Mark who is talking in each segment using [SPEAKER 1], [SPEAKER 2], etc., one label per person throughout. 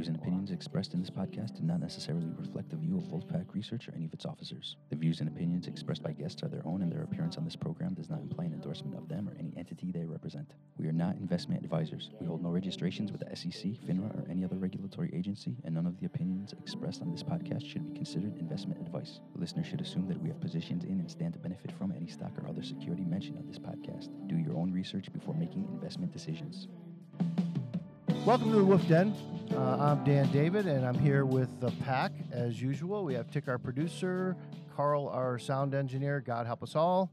[SPEAKER 1] views and opinions expressed in this podcast do not necessarily reflect the view of Wolfpack Research or any of its officers. The views and opinions expressed by guests are their own, and their appearance on this program does not imply an endorsement of them or any entity they represent. We are not investment advisors. We hold no registrations with the SEC, FINRA, or any other regulatory agency, and none of the opinions expressed on this podcast should be considered investment advice. The listener should assume that we have positions in and stand to benefit from any stock or other security mentioned on this podcast. Do your own research before making investment decisions.
[SPEAKER 2] Welcome to the Wolf Den. Uh, I'm Dan David, and I'm here with the pack as usual. We have Tick, our producer, Carl, our sound engineer. God help us all.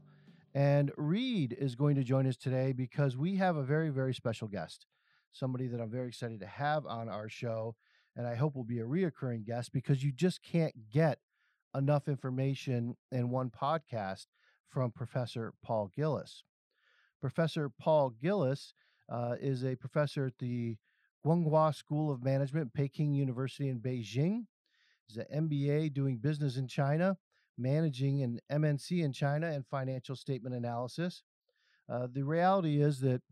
[SPEAKER 2] And Reed is going to join us today because we have a very, very special guest, somebody that I'm very excited to have on our show, and I hope will be a reoccurring guest because you just can't get enough information in one podcast from Professor Paul Gillis. Professor Paul Gillis uh, is a professor at the Guanghua School of Management, Peking University in Beijing. He's an MBA doing business in China, managing an MNC in China, and financial statement analysis. Uh, the reality is that,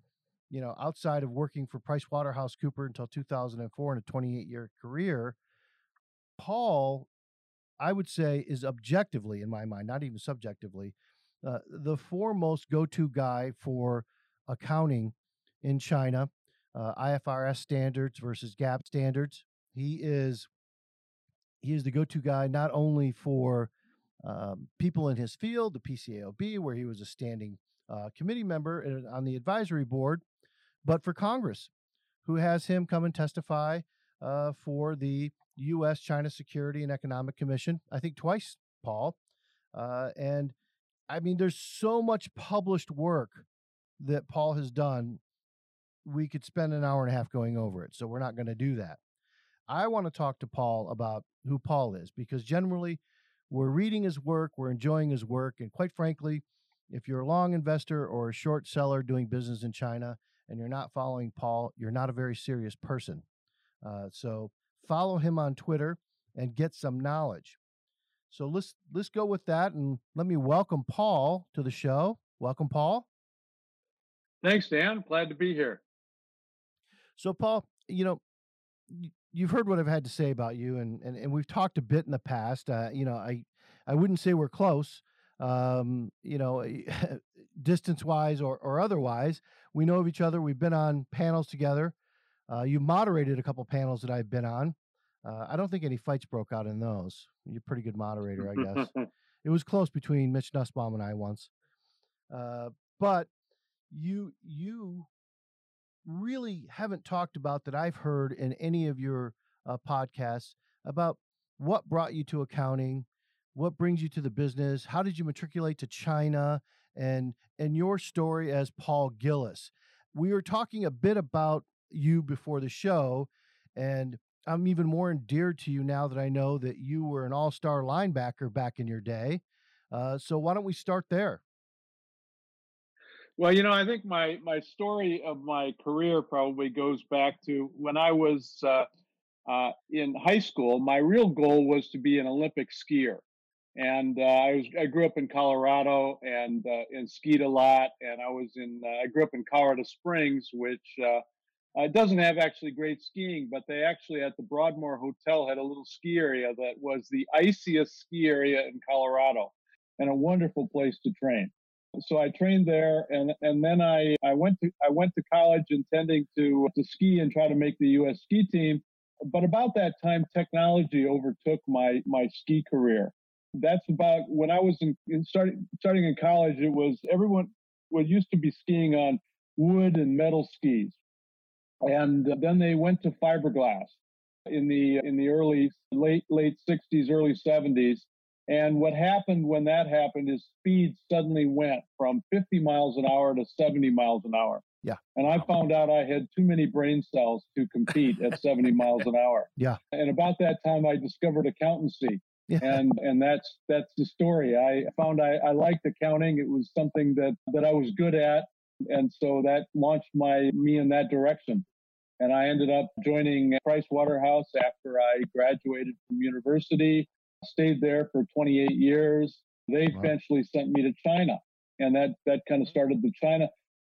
[SPEAKER 2] you know, outside of working for PricewaterhouseCooper until 2004 in a 28 year career, Paul, I would say, is objectively, in my mind, not even subjectively, uh, the foremost go to guy for accounting in China uh, IFRS standards versus GAAP standards. He is he is the go-to guy not only for um, people in his field, the PCAOB, where he was a standing uh, committee member on the advisory board, but for Congress, who has him come and testify uh, for the U.S. China Security and Economic Commission. I think twice, Paul. Uh, and I mean, there's so much published work that Paul has done we could spend an hour and a half going over it. So we're not going to do that. I want to talk to Paul about who Paul is because generally we're reading his work, we're enjoying his work. And quite frankly, if you're a long investor or a short seller doing business in China and you're not following Paul, you're not a very serious person. Uh, so follow him on Twitter and get some knowledge. So let's let's go with that and let me welcome Paul to the show. Welcome, Paul.
[SPEAKER 3] Thanks, Dan. Glad to be here.
[SPEAKER 2] So, Paul, you know, you've heard what I've had to say about you, and and, and we've talked a bit in the past. Uh, you know, I I wouldn't say we're close, um, you know, distance wise or or otherwise. We know of each other. We've been on panels together. Uh, you moderated a couple panels that I've been on. Uh, I don't think any fights broke out in those. You're a pretty good moderator, I guess. it was close between Mitch Nussbaum and I once. Uh, but you you really haven't talked about that I've heard in any of your uh, podcasts about what brought you to accounting, what brings you to the business, how did you matriculate to China, and and your story as Paul Gillis. We were talking a bit about you before the show, and I'm even more endeared to you now that I know that you were an all-star linebacker back in your day. Uh, so why don't we start there?
[SPEAKER 3] Well, you know, I think my my story of my career probably goes back to when I was uh, uh, in high school. My real goal was to be an Olympic skier, and uh, I was I grew up in Colorado and uh, and skied a lot. And I was in uh, I grew up in Colorado Springs, which uh, doesn't have actually great skiing, but they actually at the Broadmoor Hotel had a little ski area that was the iciest ski area in Colorado, and a wonderful place to train so I trained there, and and then I I went to I went to college intending to to ski and try to make the U.S. ski team. But about that time, technology overtook my my ski career. That's about when I was in, in starting starting in college. It was everyone was used to be skiing on wood and metal skis, and then they went to fiberglass in the in the early late late 60s, early 70s and what happened when that happened is speed suddenly went from 50 miles an hour to 70 miles an hour.
[SPEAKER 2] Yeah.
[SPEAKER 3] And I found out I had too many brain cells to compete at 70 miles an hour.
[SPEAKER 2] Yeah.
[SPEAKER 3] And about that time I discovered accountancy. Yeah. And and that's that's the story. I found I, I liked accounting. It was something that that I was good at. And so that launched my me in that direction. And I ended up joining Price Waterhouse after I graduated from university stayed there for 28 years. They wow. eventually sent me to China, and that that kind of started the China.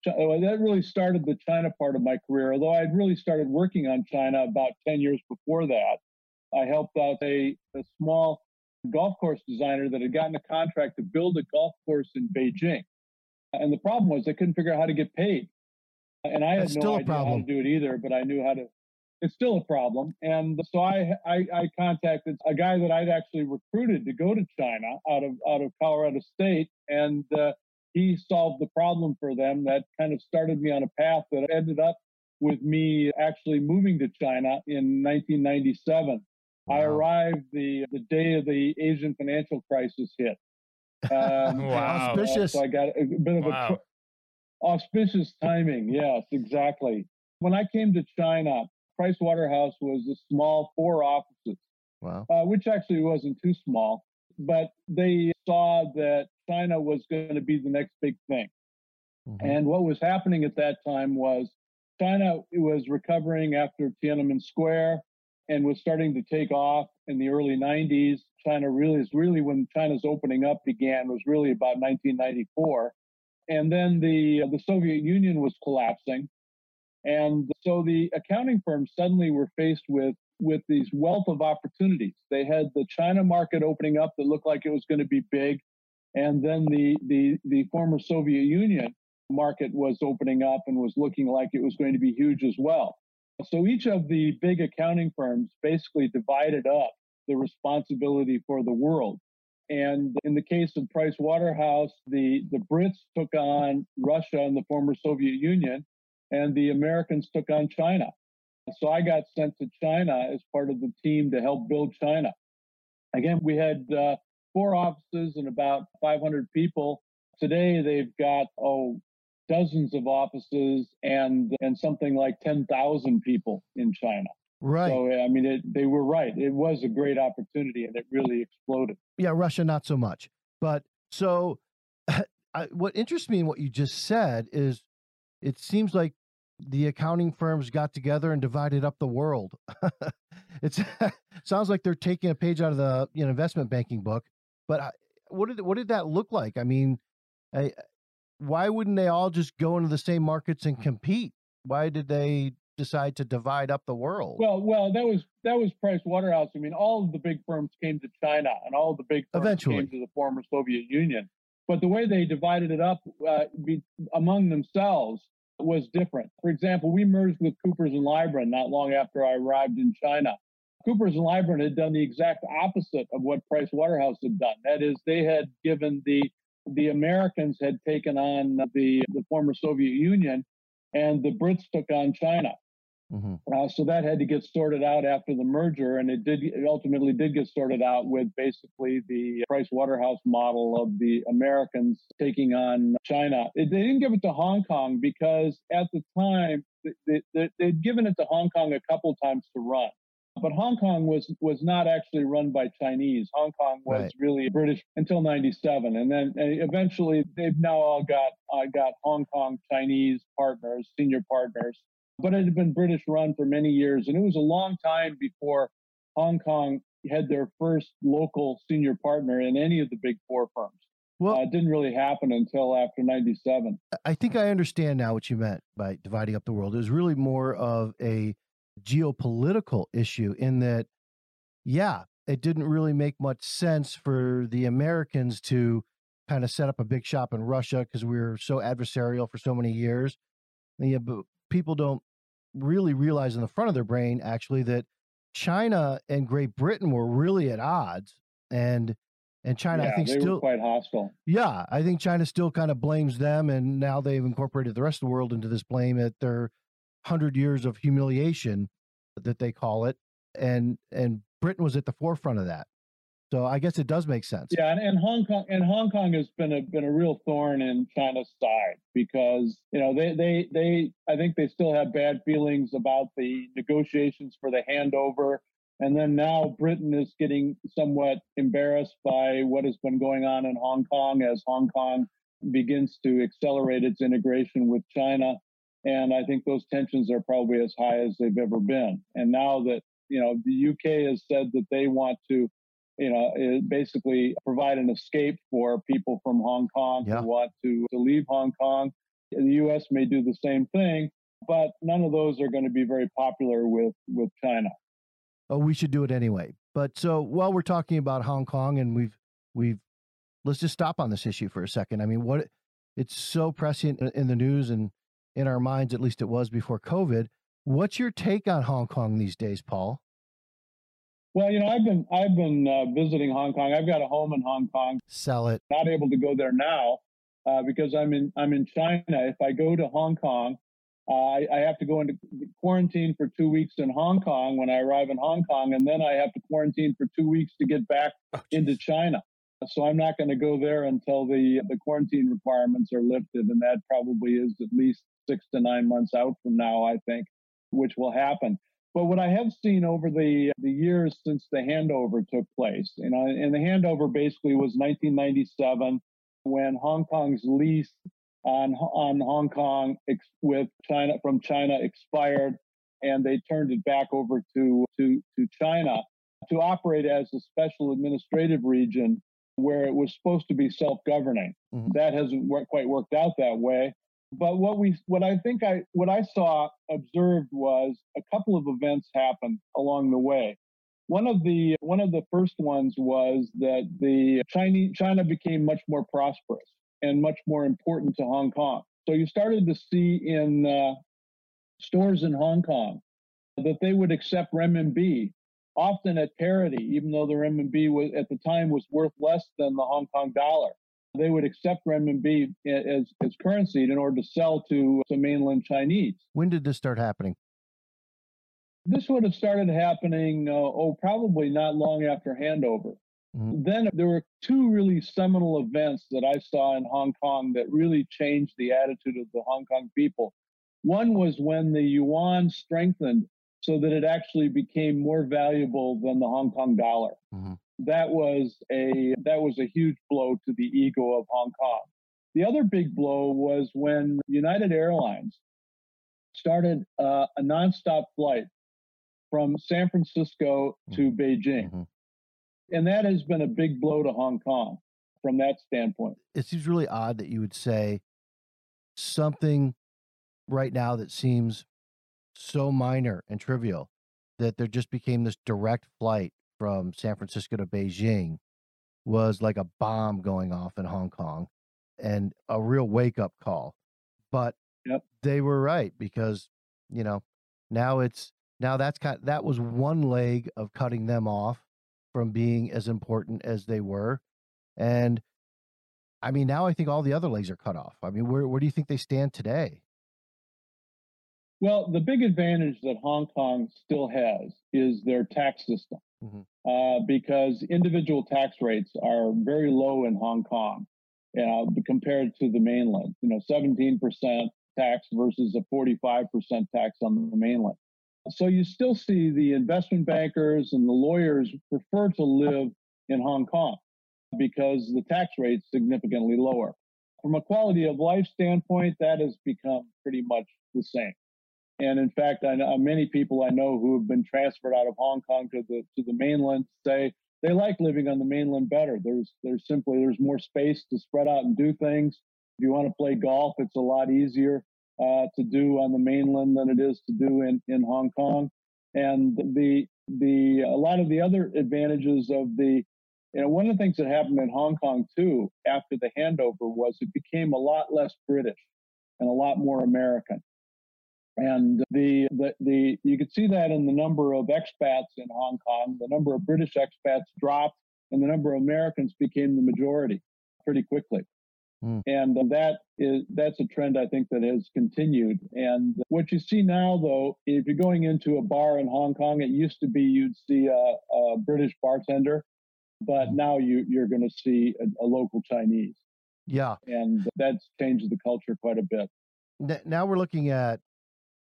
[SPEAKER 3] Uh, that really started the China part of my career. Although I'd really started working on China about 10 years before that. I helped out a, a small golf course designer that had gotten a contract to build a golf course in Beijing. And the problem was they couldn't figure out how to get paid. And I
[SPEAKER 2] That's
[SPEAKER 3] had no idea how to do it either, but I knew how to. It's still a problem. And so I, I, I contacted a guy that I'd actually recruited to go to China out of out of Colorado State, and uh, he solved the problem for them. That kind of started me on a path that ended up with me actually moving to China in 1997. Wow. I arrived the the day of the Asian financial crisis hit.
[SPEAKER 2] Um, wow, auspicious.
[SPEAKER 3] So I got a bit of wow. a auspicious timing. Yes, exactly. When I came to China, Price Waterhouse was a small four offices.
[SPEAKER 2] Wow. Uh,
[SPEAKER 3] which actually wasn't too small, but they saw that China was going to be the next big thing. Mm-hmm. And what was happening at that time was China was recovering after Tiananmen Square and was starting to take off in the early 90s. China really is really when China's opening up began was really about 1994. And then the the Soviet Union was collapsing. And so the accounting firms suddenly were faced with with these wealth of opportunities. They had the China market opening up that looked like it was going to be big. And then the the the former Soviet Union market was opening up and was looking like it was going to be huge as well. So each of the big accounting firms basically divided up the responsibility for the world. And in the case of Price Waterhouse, the, the Brits took on Russia and the former Soviet Union, and the Americans took on China. So I got sent to China as part of the team to help build China. Again, we had uh, four offices and about 500 people. Today, they've got, oh, dozens of offices and and something like 10,000 people in China.
[SPEAKER 2] Right.
[SPEAKER 3] So I mean, it, they were right. It was a great opportunity, and it really exploded.
[SPEAKER 2] Yeah, Russia not so much. But so, I, what interests me in what you just said is, it seems like the accounting firms got together and divided up the world. it sounds like they're taking a page out of the you know, investment banking book. But what did what did that look like? I mean, I, why wouldn't they all just go into the same markets and compete? Why did they decide to divide up the world?
[SPEAKER 3] Well, well, that was that was Price Waterhouse. I mean, all of the big firms came to China, and all the big firms
[SPEAKER 2] Eventually.
[SPEAKER 3] came to the former Soviet Union. But the way they divided it up uh, be, among themselves was different. For example, we merged with Coopers and Lybrand not long after I arrived in China. Coopers and Lybrand had done the exact opposite of what Price Waterhouse had done. That is, they had given the the Americans had taken on the, the former Soviet Union and the Brits took on China. Mm-hmm. Uh, so that had to get sorted out after the merger, and it did. It ultimately did get sorted out with basically the Price Waterhouse model of the Americans taking on China. It, they didn't give it to Hong Kong because at the time they, they, they'd given it to Hong Kong a couple times to run. But Hong Kong was was not actually run by Chinese. Hong Kong was right. really British until '97, and then eventually they've now all got uh, got Hong Kong Chinese partners, senior partners. But it had been British run for many years, and it was a long time before Hong Kong had their first local senior partner in any of the big four firms. Well, uh, it didn't really happen until after 97.
[SPEAKER 2] I think I understand now what you meant by dividing up the world. It was really more of a geopolitical issue in that, yeah, it didn't really make much sense for the Americans to kind of set up a big shop in Russia because we were so adversarial for so many years. Yeah, but people don't really realize in the front of their brain actually that China and Great Britain were really at odds, and and China,
[SPEAKER 3] yeah,
[SPEAKER 2] I think, still
[SPEAKER 3] quite hostile.
[SPEAKER 2] Yeah, I think China still kind of blames them, and now they've incorporated the rest of the world into this blame at their hundred years of humiliation that they call it, and and Britain was at the forefront of that. So I guess it does make sense.
[SPEAKER 3] Yeah, and, and Hong Kong and Hong Kong has been a been a real thorn in China's side because you know they they they I think they still have bad feelings about the negotiations for the handover. And then now Britain is getting somewhat embarrassed by what has been going on in Hong Kong as Hong Kong begins to accelerate its integration with China. And I think those tensions are probably as high as they've ever been. And now that, you know, the UK has said that they want to, you know, basically provide an escape for people from Hong Kong
[SPEAKER 2] yeah.
[SPEAKER 3] who want to, to leave Hong Kong. The U.S. may do the same thing, but none of those are going to be very popular with with China.
[SPEAKER 2] Oh, we should do it anyway. But so while we're talking about Hong Kong, and we've we've let's just stop on this issue for a second. I mean, what it's so prescient in the news and in our minds, at least it was before COVID. What's your take on Hong Kong these days, Paul?
[SPEAKER 3] Well, you know, I've been I've been uh, visiting Hong Kong. I've got a home in Hong Kong.
[SPEAKER 2] Sell it.
[SPEAKER 3] Not able to go there now uh, because I'm in I'm in China. If I go to Hong Kong, uh, I, I, have to go into quarantine for two weeks in Hong Kong when I arrive in Hong Kong, and then I have to quarantine for two weeks to get back oh, into China. So I'm not going to go there until the the quarantine requirements are lifted, and that probably is at least six to nine months out from now, I think, which will happen. But what I have seen over the the years since the handover took place, you know, and the handover basically was 1997 when Hong Kong's lease on on Hong Kong ex- with China from China expired, and they turned it back over to to to China to operate as a special administrative region where it was supposed to be self-governing. Mm-hmm. That hasn't quite worked out that way. But what we what I think I what I saw observed was a couple of events happened along the way. One of the one of the first ones was that the Chinese China became much more prosperous and much more important to Hong Kong. So you started to see in uh, stores in Hong Kong that they would accept renminbi, often at parity, even though the renminbi was at the time was worth less than the Hong Kong dollar. They would accept renminbi as, as currency in order to sell to, to mainland Chinese.
[SPEAKER 2] When did this start happening?
[SPEAKER 3] This would have started happening, uh, oh, probably not long after handover. Mm-hmm. Then there were two really seminal events that I saw in Hong Kong that really changed the attitude of the Hong Kong people. One was when the yuan strengthened so that it actually became more valuable than the Hong Kong dollar. Mm-hmm. That was a that was a huge blow to the ego of Hong Kong. The other big blow was when United Airlines started uh, a nonstop flight from San Francisco to mm-hmm. Beijing. Mm-hmm. And that has been a big blow to Hong Kong from that standpoint.
[SPEAKER 2] It seems really odd that you would say something right now that seems so minor and trivial that there just became this direct flight from San Francisco to Beijing was like a bomb going off in Hong Kong and a real wake up call. But yep. they were right because, you know, now it's now that's kind that was one leg of cutting them off from being as important as they were. And I mean, now I think all the other legs are cut off. I mean, where, where do you think they stand today?
[SPEAKER 3] Well, the big advantage that Hong Kong still has is their tax system. Uh, because individual tax rates are very low in Hong Kong you know, compared to the mainland. You know, 17% tax versus a 45% tax on the mainland. So you still see the investment bankers and the lawyers prefer to live in Hong Kong because the tax rate's significantly lower. From a quality of life standpoint, that has become pretty much the same. And in fact, I know many people I know who have been transferred out of Hong Kong to the to the mainland say they like living on the mainland better. There's there's simply there's more space to spread out and do things. If you want to play golf, it's a lot easier uh, to do on the mainland than it is to do in, in Hong Kong. And the the a lot of the other advantages of the you know one of the things that happened in Hong Kong too after the handover was it became a lot less British and a lot more American. And the, the the you could see that in the number of expats in Hong Kong. The number of British expats dropped, and the number of Americans became the majority pretty quickly. Mm. And that is that's a trend I think that has continued. And what you see now, though, if you're going into a bar in Hong Kong, it used to be you'd see a, a British bartender, but mm. now you you're going to see a, a, local Chinese.
[SPEAKER 2] Yeah,
[SPEAKER 3] and that's changed the culture quite a bit.
[SPEAKER 2] Now we're looking at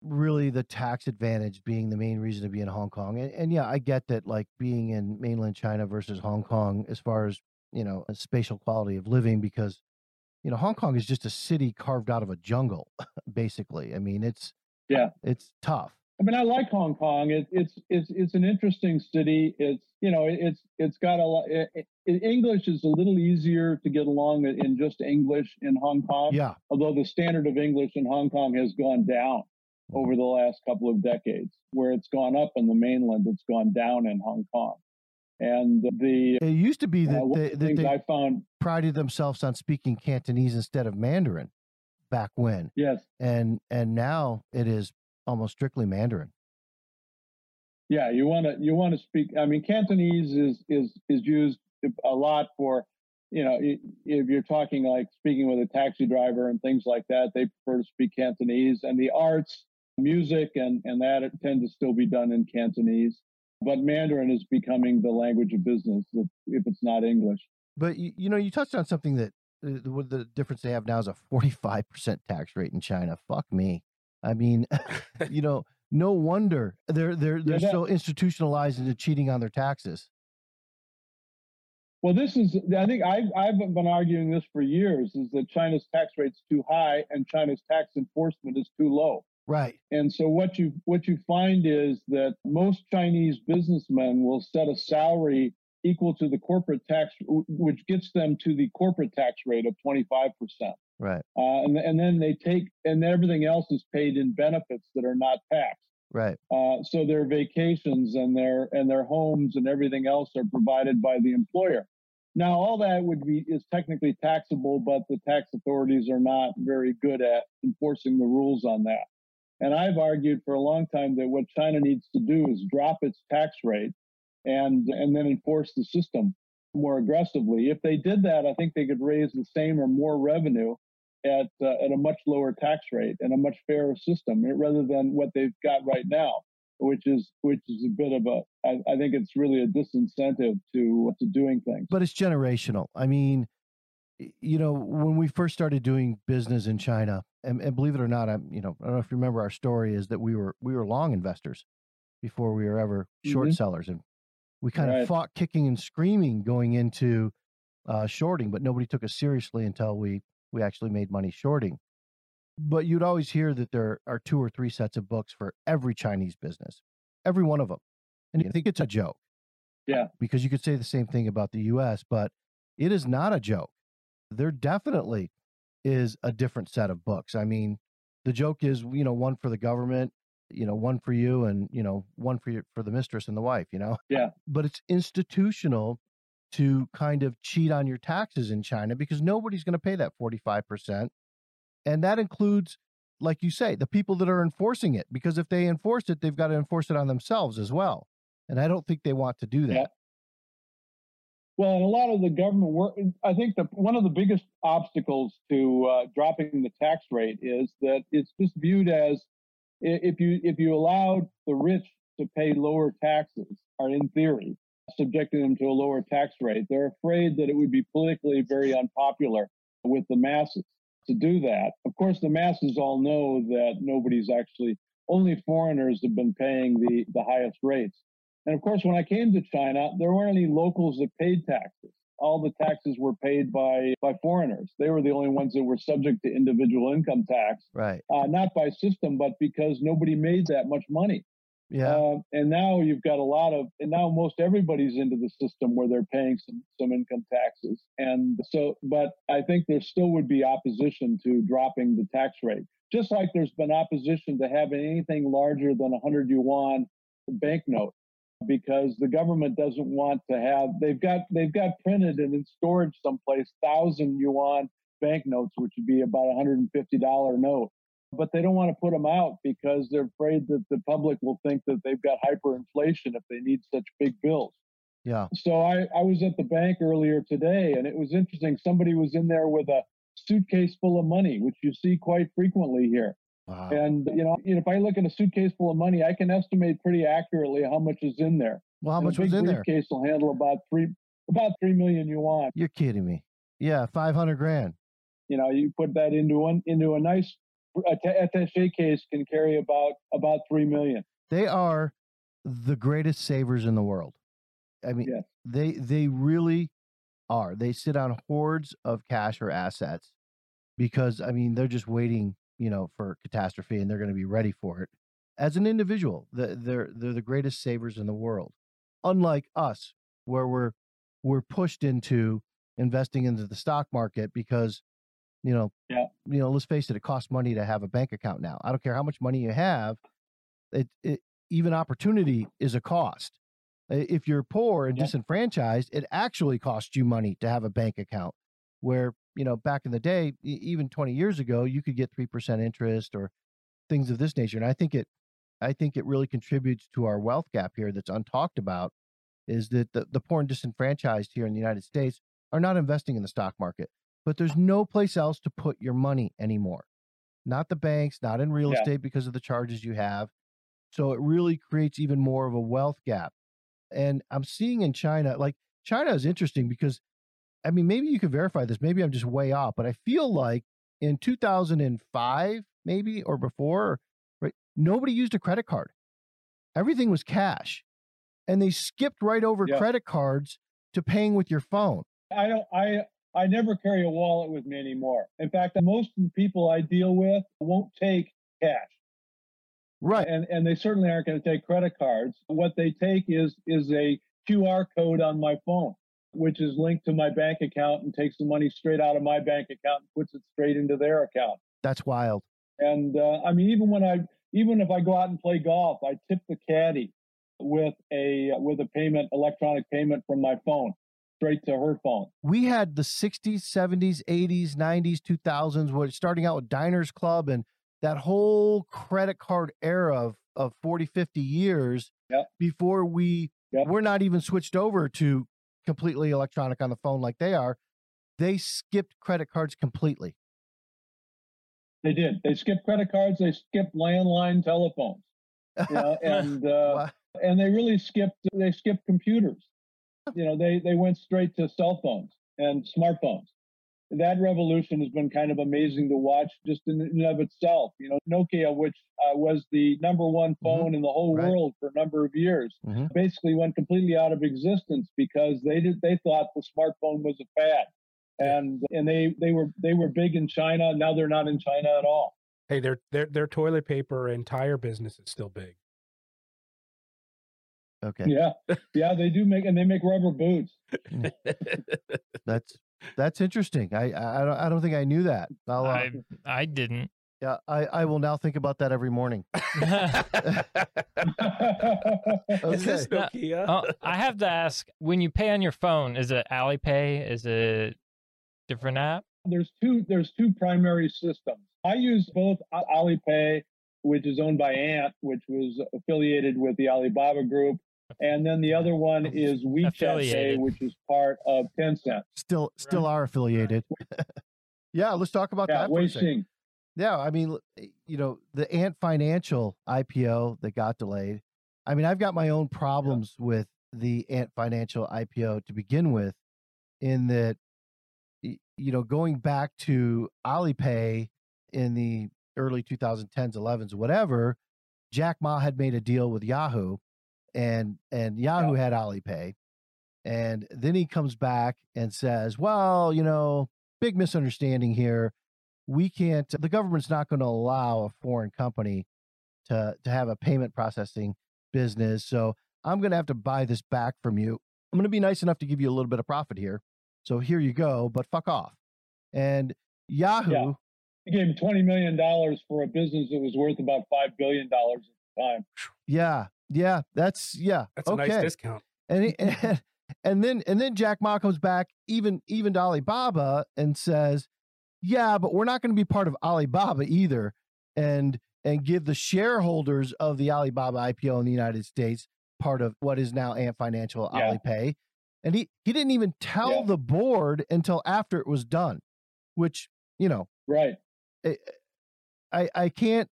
[SPEAKER 2] really the tax advantage being the main reason to be in Hong Kong. And, and yeah, I get that like being in mainland China versus Hong Kong as far as you know a spatial quality of living because you know, Hong Kong is just a city carved out of a jungle, basically. I mean, it's
[SPEAKER 3] yeah,
[SPEAKER 2] it's tough.
[SPEAKER 3] I mean, I like Hong Kong. It, it's it's it's an interesting city. It's you know, it's it's got a lot. It, it, English is a little easier to get along in just English in Hong Kong.
[SPEAKER 2] Yeah.
[SPEAKER 3] Although the standard of English in Hong Kong has gone down over the last couple of decades, where it's gone up in the mainland, it's gone down in Hong Kong. And the
[SPEAKER 2] It used to be
[SPEAKER 3] uh,
[SPEAKER 2] that they,
[SPEAKER 3] the
[SPEAKER 2] that
[SPEAKER 3] things
[SPEAKER 2] they
[SPEAKER 3] I found,
[SPEAKER 2] prided themselves on speaking Cantonese instead of Mandarin back when,
[SPEAKER 3] yes,
[SPEAKER 2] and and now it is almost strictly Mandarin.
[SPEAKER 3] yeah, you want to you want to speak. I mean, Cantonese is is is used a lot for, you know, if you're talking like speaking with a taxi driver and things like that, they prefer to speak Cantonese. And the arts, music, and and that it tend to still be done in Cantonese. But Mandarin is becoming the language of business if, if it's not English.
[SPEAKER 2] But you, you know, you touched on something that uh, the, what the difference they have now is a forty-five percent tax rate in China. Fuck me. I mean, you know, no wonder they're they're they're
[SPEAKER 3] that-
[SPEAKER 2] so institutionalized into cheating on their taxes.
[SPEAKER 3] Well, this is, I think I've, I've been arguing this for years is that China's tax rate's too high and China's tax enforcement is too low.
[SPEAKER 2] Right.
[SPEAKER 3] And so what you what you find is that most Chinese businessmen will set a salary equal to the corporate tax, which gets them to the corporate tax rate of 25%.
[SPEAKER 2] Right.
[SPEAKER 3] Uh, and, and then they take, and everything else is paid in benefits that are not taxed.
[SPEAKER 2] Right.
[SPEAKER 3] Uh, so their vacations and their and their homes and everything else are provided by the employer. Now, all that would be is technically taxable, but the tax authorities are not very good at enforcing the rules on that. And I've argued for a long time that what China needs to do is drop its tax rate and and then enforce the system more aggressively. If they did that, I think they could raise the same or more revenue at uh, at a much lower tax rate and a much fairer system eh, rather than what they've got right now, which is which is a bit of a I, I think it's really a disincentive to to doing things.
[SPEAKER 2] But it's generational. I mean, you know, when we first started doing business in China, and, and believe it or not, I'm, you know, I don't know if you remember our story is that we were we were long investors before we were ever short
[SPEAKER 3] Mhm.
[SPEAKER 2] sellers, and we kind of fought kicking and screaming going into uh, shorting, but nobody took us seriously until we we actually made money shorting. But you'd always hear that there are two or three sets of books for every Chinese business, every one of them, and you think it's a joke
[SPEAKER 3] Yeah.
[SPEAKER 2] because you could say the same thing about the US, but it is not a joke. There definitely is a different set of books. I mean, the joke is, you know, one for the government, you know, one for you and, you know, one for your, for the mistress and the wife, you know.
[SPEAKER 3] Yeah.
[SPEAKER 2] But it's institutional to kind of cheat on your taxes in China because nobody's going to pay that 45%. And that includes like you say, the people that are enforcing it because if they enforce it, they've got to enforce it on themselves as well. And I don't think they want to do that.
[SPEAKER 3] Yeah. Well, and a lot of the government work. I think the one of the biggest obstacles to uh, dropping the tax rate is that it's just viewed as if you if you allowed the rich to pay lower taxes, or in theory, subjecting them to a lower tax rate, they're afraid that it would be politically very unpopular with the masses to do that. Of course, the masses all know that nobody's actually only foreigners have been paying the the highest rates. And of course, when I came to China, there weren't any locals that paid taxes. All the taxes were paid by, by foreigners. They were the only ones that were subject to individual income tax,
[SPEAKER 2] Right.
[SPEAKER 3] uh, not by system, but because nobody made that much money.
[SPEAKER 2] Yeah.
[SPEAKER 3] Uh, and now you've got a lot of, and now most everybody's into the system where they're paying some, some income taxes. And so, but I think there still would be opposition to dropping the tax rate, just like there's been opposition to having anything larger than a 100 yuan banknote because the government doesn't want to have they've got they've got printed and in storage someplace thousand yuan banknotes which would be about a hundred and fifty dollar note. But they don't want to put them out because they're afraid that the public will think that they've got hyperinflation if they need such big bills.
[SPEAKER 2] Yeah.
[SPEAKER 3] so I, I was at the bank earlier today and it was interesting. Somebody was in there with a suitcase full of money which you see quite frequently here
[SPEAKER 2] Wow.
[SPEAKER 3] and you know, if I look at a suitcase full of money, I can estimate pretty accurately how much is in there.
[SPEAKER 2] Well, how
[SPEAKER 3] And
[SPEAKER 2] much was in there?
[SPEAKER 3] briefcase will handle about three about three million yuan.
[SPEAKER 2] You're kidding me. Yeah, 500 grand.
[SPEAKER 3] You know, you put that into one into a nice atta- attaché case can carry about about three million.
[SPEAKER 2] They are the greatest savers in the world. I mean,
[SPEAKER 3] Yes.
[SPEAKER 2] they they really are. They sit on hordes of cash or assets because I mean, they're just waiting, you know, for catastrophe and they're going to be ready for it. as an individual, they're they're the greatest savers in the world. Unlike us, where we're we're pushed into investing into the stock market because you know
[SPEAKER 3] Yeah.
[SPEAKER 2] you know let's face it it costs money to have a bank account now i don't care how much money you have it, it even opportunity is a cost if you're poor and
[SPEAKER 3] Yeah.
[SPEAKER 2] disenfranchised it actually costs you money to have a bank account where you know back in the day even 20 years ago you could get 3% interest or things of this nature and i think it i think it really contributes to our wealth gap here that's untalked about is that the, the poor and disenfranchised here in the united states are not investing in the stock market but there's no place else to put your money anymore. Not the banks not in real
[SPEAKER 3] Yeah.
[SPEAKER 2] estate because of the charges you have. So it really creates even more of a wealth gap. And i'm seeing in china like china is interesting because i mean maybe you can verify this maybe i'm just way off but i feel like in 2005 maybe or before right nobody used a credit card everything was cash and they skipped right over
[SPEAKER 3] Yeah.
[SPEAKER 2] credit cards to paying with your phone
[SPEAKER 3] I don't. I I never carry a wallet with me anymore. In fact, most of the people I deal with won't take cash,
[SPEAKER 2] right
[SPEAKER 3] and and they certainly aren't going to take credit cards. What they take is is a QR code on my phone, which is linked to my bank account and takes the money straight out of my bank account and puts it straight into their account.
[SPEAKER 2] that's wild
[SPEAKER 3] And uh, I mean, even when I, even if I go out and play golf, I tip the caddy with a with a payment, electronic payment from my phone, straight to her phone.
[SPEAKER 2] we had the 60s 70s 80s 90s 2000s what starting out with diners club and that whole credit card era of, of 40 50 years
[SPEAKER 3] Yep.
[SPEAKER 2] before we
[SPEAKER 3] Yep.
[SPEAKER 2] we're not even switched over to completely electronic on the phone like they are they skipped credit cards completely
[SPEAKER 3] They did. They skipped credit cards. They skipped landline telephones. You know, and uh,
[SPEAKER 2] Wow.
[SPEAKER 3] and they really skipped. They skipped computers. You know, they they went straight to cell phones and smartphones. That revolution has been kind of amazing to watch, just in and of itself. You know, Nokia, which uh, was the number one phone in the whole
[SPEAKER 2] Right.
[SPEAKER 3] world for a number of years,
[SPEAKER 2] Mhm.
[SPEAKER 3] basically went completely out of existence because they did they thought the smartphone was a fad, and and they they were they were big in China. Now they're not in China at all.
[SPEAKER 4] Hey, their their their toilet paper and tire business is still big.
[SPEAKER 2] okay
[SPEAKER 3] Yeah, yeah, they do make and they make rubber boots.
[SPEAKER 2] that's that's interesting i i, I don't, I don't think i knew that I'll, uh,
[SPEAKER 5] I I didn't.
[SPEAKER 2] yeah I, I will now think about that every morning
[SPEAKER 4] Is this
[SPEAKER 5] Okay.
[SPEAKER 4] Nokia?
[SPEAKER 5] Oh, I have to ask: when you pay on your phone, is it Alipay? Is it different app?
[SPEAKER 3] there's two there's two primary systems. I use both A- Alipay, which is owned by Ant, which was affiliated with the Alibaba Group, and then the other one is WeChat Pay, which is part of Tencent.
[SPEAKER 2] still still are affiliated yeah let's talk about
[SPEAKER 3] Yeah,
[SPEAKER 2] that for.
[SPEAKER 3] Weixin.
[SPEAKER 2] Yeah, I mean, eh, you know, the Ant Financial IPO that got delayed. I mean, I've got my own problems with the Ant Financial IPO to begin with, in that, you know, going back to Alipay in the early 2010s, 11s, whatever, Jack Ma had made a deal with Yahoo, and and Yahoo had Alipay, and then he comes back and says, "Well, you know, big misunderstanding here." we can't the government's not going to allow a foreign company to to have a payment processing business so i'm going to have to buy this back from you. I'm going to be nice enough to give you a little bit of profit here so here you go but fuck off. And yahoo
[SPEAKER 3] He gave him twenty million dollars for a business that was worth about five billion dollars at the time.
[SPEAKER 2] yeah yeah that's yeah
[SPEAKER 4] That's a
[SPEAKER 2] okay
[SPEAKER 4] nice discount.
[SPEAKER 2] and, he, and and then and then Jack Ma comes back even even to Alibaba and says, "Yeah, but we're not going to be part of Alibaba either." And and give the shareholders of the Alibaba IPO in the United States part of what is now Ant Financial
[SPEAKER 3] Yeah.
[SPEAKER 2] Alipay. And he he didn't even tell
[SPEAKER 3] Yeah.
[SPEAKER 2] the board until after it was done, which you know
[SPEAKER 3] Right.
[SPEAKER 2] Eh, eh, I I can't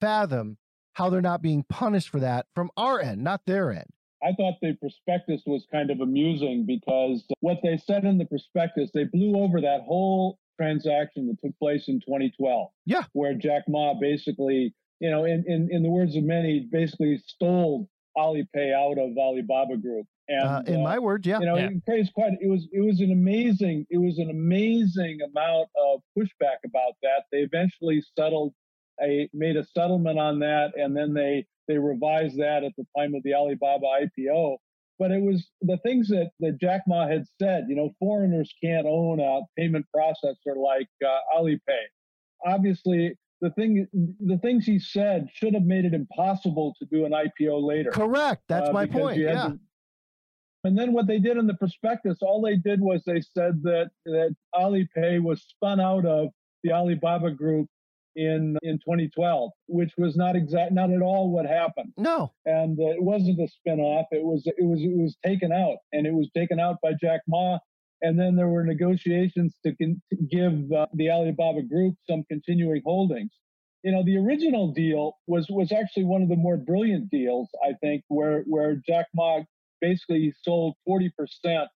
[SPEAKER 2] fathom how they're not being punished for that from our end, not their end.
[SPEAKER 3] I thought the prospectus was kind of amusing because what they said in the prospectus, they blew over that whole transaction that took place in 2012.
[SPEAKER 2] Yeah.
[SPEAKER 3] Where Jack Ma basically, you know, in, in, in the words of many, basically stole Alipay out of Alibaba Group. And
[SPEAKER 2] uh, in
[SPEAKER 3] uh,
[SPEAKER 2] my words, yeah.
[SPEAKER 3] you know,
[SPEAKER 5] Yeah.
[SPEAKER 3] it creates quite. It was it was an amazing it was an amazing amount of pushback about that. They eventually settled a made a settlement on that, and then they they revised that at the time of the Alibaba IPO. But it was the things that, that Jack Ma had said, you know, foreigners can't own a payment processor like uh, Alipay. Obviously, the thing the things he said should have made it impossible to do an IPO later.
[SPEAKER 2] Correct. That's uh, my point. Yeah. To,
[SPEAKER 3] and then what they did in the prospectus, all they did was they said that that Alipay was spun out of the Alibaba Group in in 2012, which was not exact, not at all what happened.
[SPEAKER 2] No,
[SPEAKER 3] and uh, it wasn't a spinoff. It was it was it was taken out, and it was taken out by Jack Ma. And then there were negotiations to, con- give uh, the Alibaba Group some continuing holdings. You know, the original deal was was actually one of the more brilliant deals, I think, where where Jack Ma basically sold 40 percent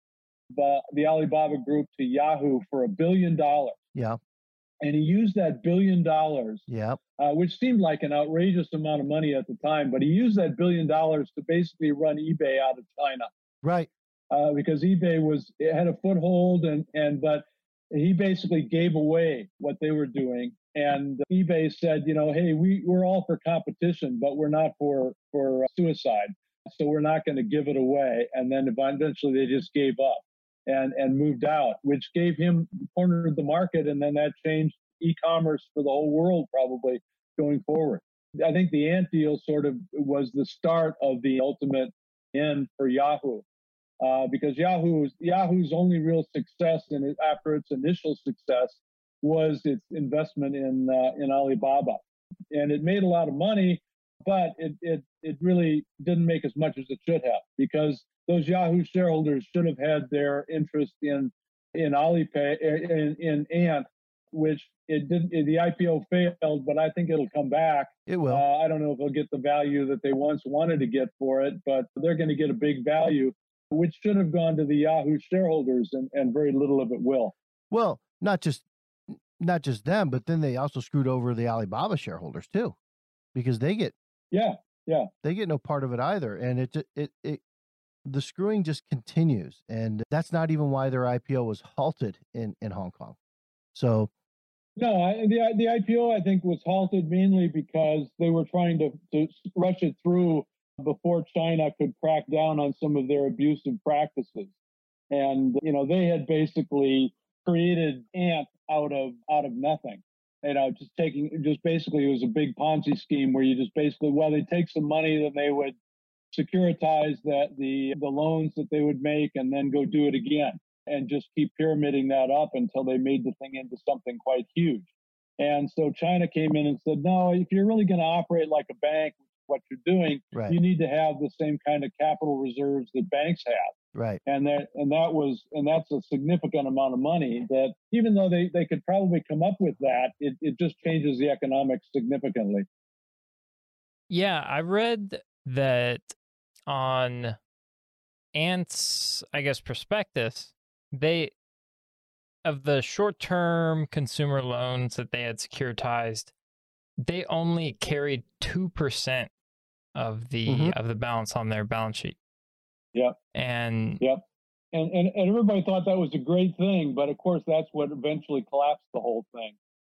[SPEAKER 3] the, the Alibaba Group to Yahoo for a billion dollars.
[SPEAKER 2] Yeah
[SPEAKER 3] and he used that billion dollars,
[SPEAKER 2] yep.
[SPEAKER 3] Uh, which seemed like an outrageous amount of money at the time, but he used that billion dollars to basically run eBay out of China.
[SPEAKER 2] Right.
[SPEAKER 3] Uh, because eBay was it had a foothold, and and but he basically gave away what they were doing, and eBay said, you know, hey, we we're all for competition, but we're not for for suicide, so we're not going to give it away. And then eventually they just gave up and and moved out, which gave him cornered the market, and then that changed e-commerce for the whole world probably going forward. I think the Ant deal sort of was the start of the ultimate end for Yahoo, uh, because Yahoo's Yahoo's only real success in after its initial success was its investment in uh, in Alibaba, and it made a lot of money, but it it it really didn't make as much as it should have because those Yahoo shareholders should have had their interest in in Alipay in, in Ant, which it didn't. The IPO failed, but I think it'll come back.
[SPEAKER 2] It will.
[SPEAKER 3] Uh, I don't know if they'll get the value that they once wanted to get for it, but they're going to get a big value, which should have gone to the Yahoo shareholders, and, and very little of it will.
[SPEAKER 2] Well, not just not just them, but then they also screwed over the Alibaba shareholders too, because they get
[SPEAKER 3] yeah yeah
[SPEAKER 2] they get no part of it either, and it it it the screwing just continues. And that's not even why their IPO was halted in, in Hong Kong. So,
[SPEAKER 3] no, I, the, the IPO, I think, was halted mainly because they were trying to, to rush it through before China could crack down on some of their abusive practices. And, you know, they had basically created Ant out of out of nothing you know, just taking, just basically it was a big Ponzi scheme where you just basically, well, they take some money, then they would securitize that the the loans that they would make and then go do it again and just keep pyramiding that up until they made the thing into something quite huge. And so China came in and said, no, if you're really going to operate like a bank, what you're doing,
[SPEAKER 2] right.
[SPEAKER 3] you need to have the same kind of capital reserves that banks have.
[SPEAKER 2] Right.
[SPEAKER 3] And that and that was and that's a significant amount of money that even though they, they could probably come up with that, it, it just changes the economics significantly.
[SPEAKER 5] Yeah, I read that on Ant's, I guess, prospectus, they of the short-term consumer loans that they had securitized, they only carried two percent of the mm-hmm. of the balance on their balance sheet.
[SPEAKER 3] Yep.
[SPEAKER 5] And
[SPEAKER 3] yep. And, and and everybody thought that was a great thing, but of course that's what eventually collapsed the whole thing.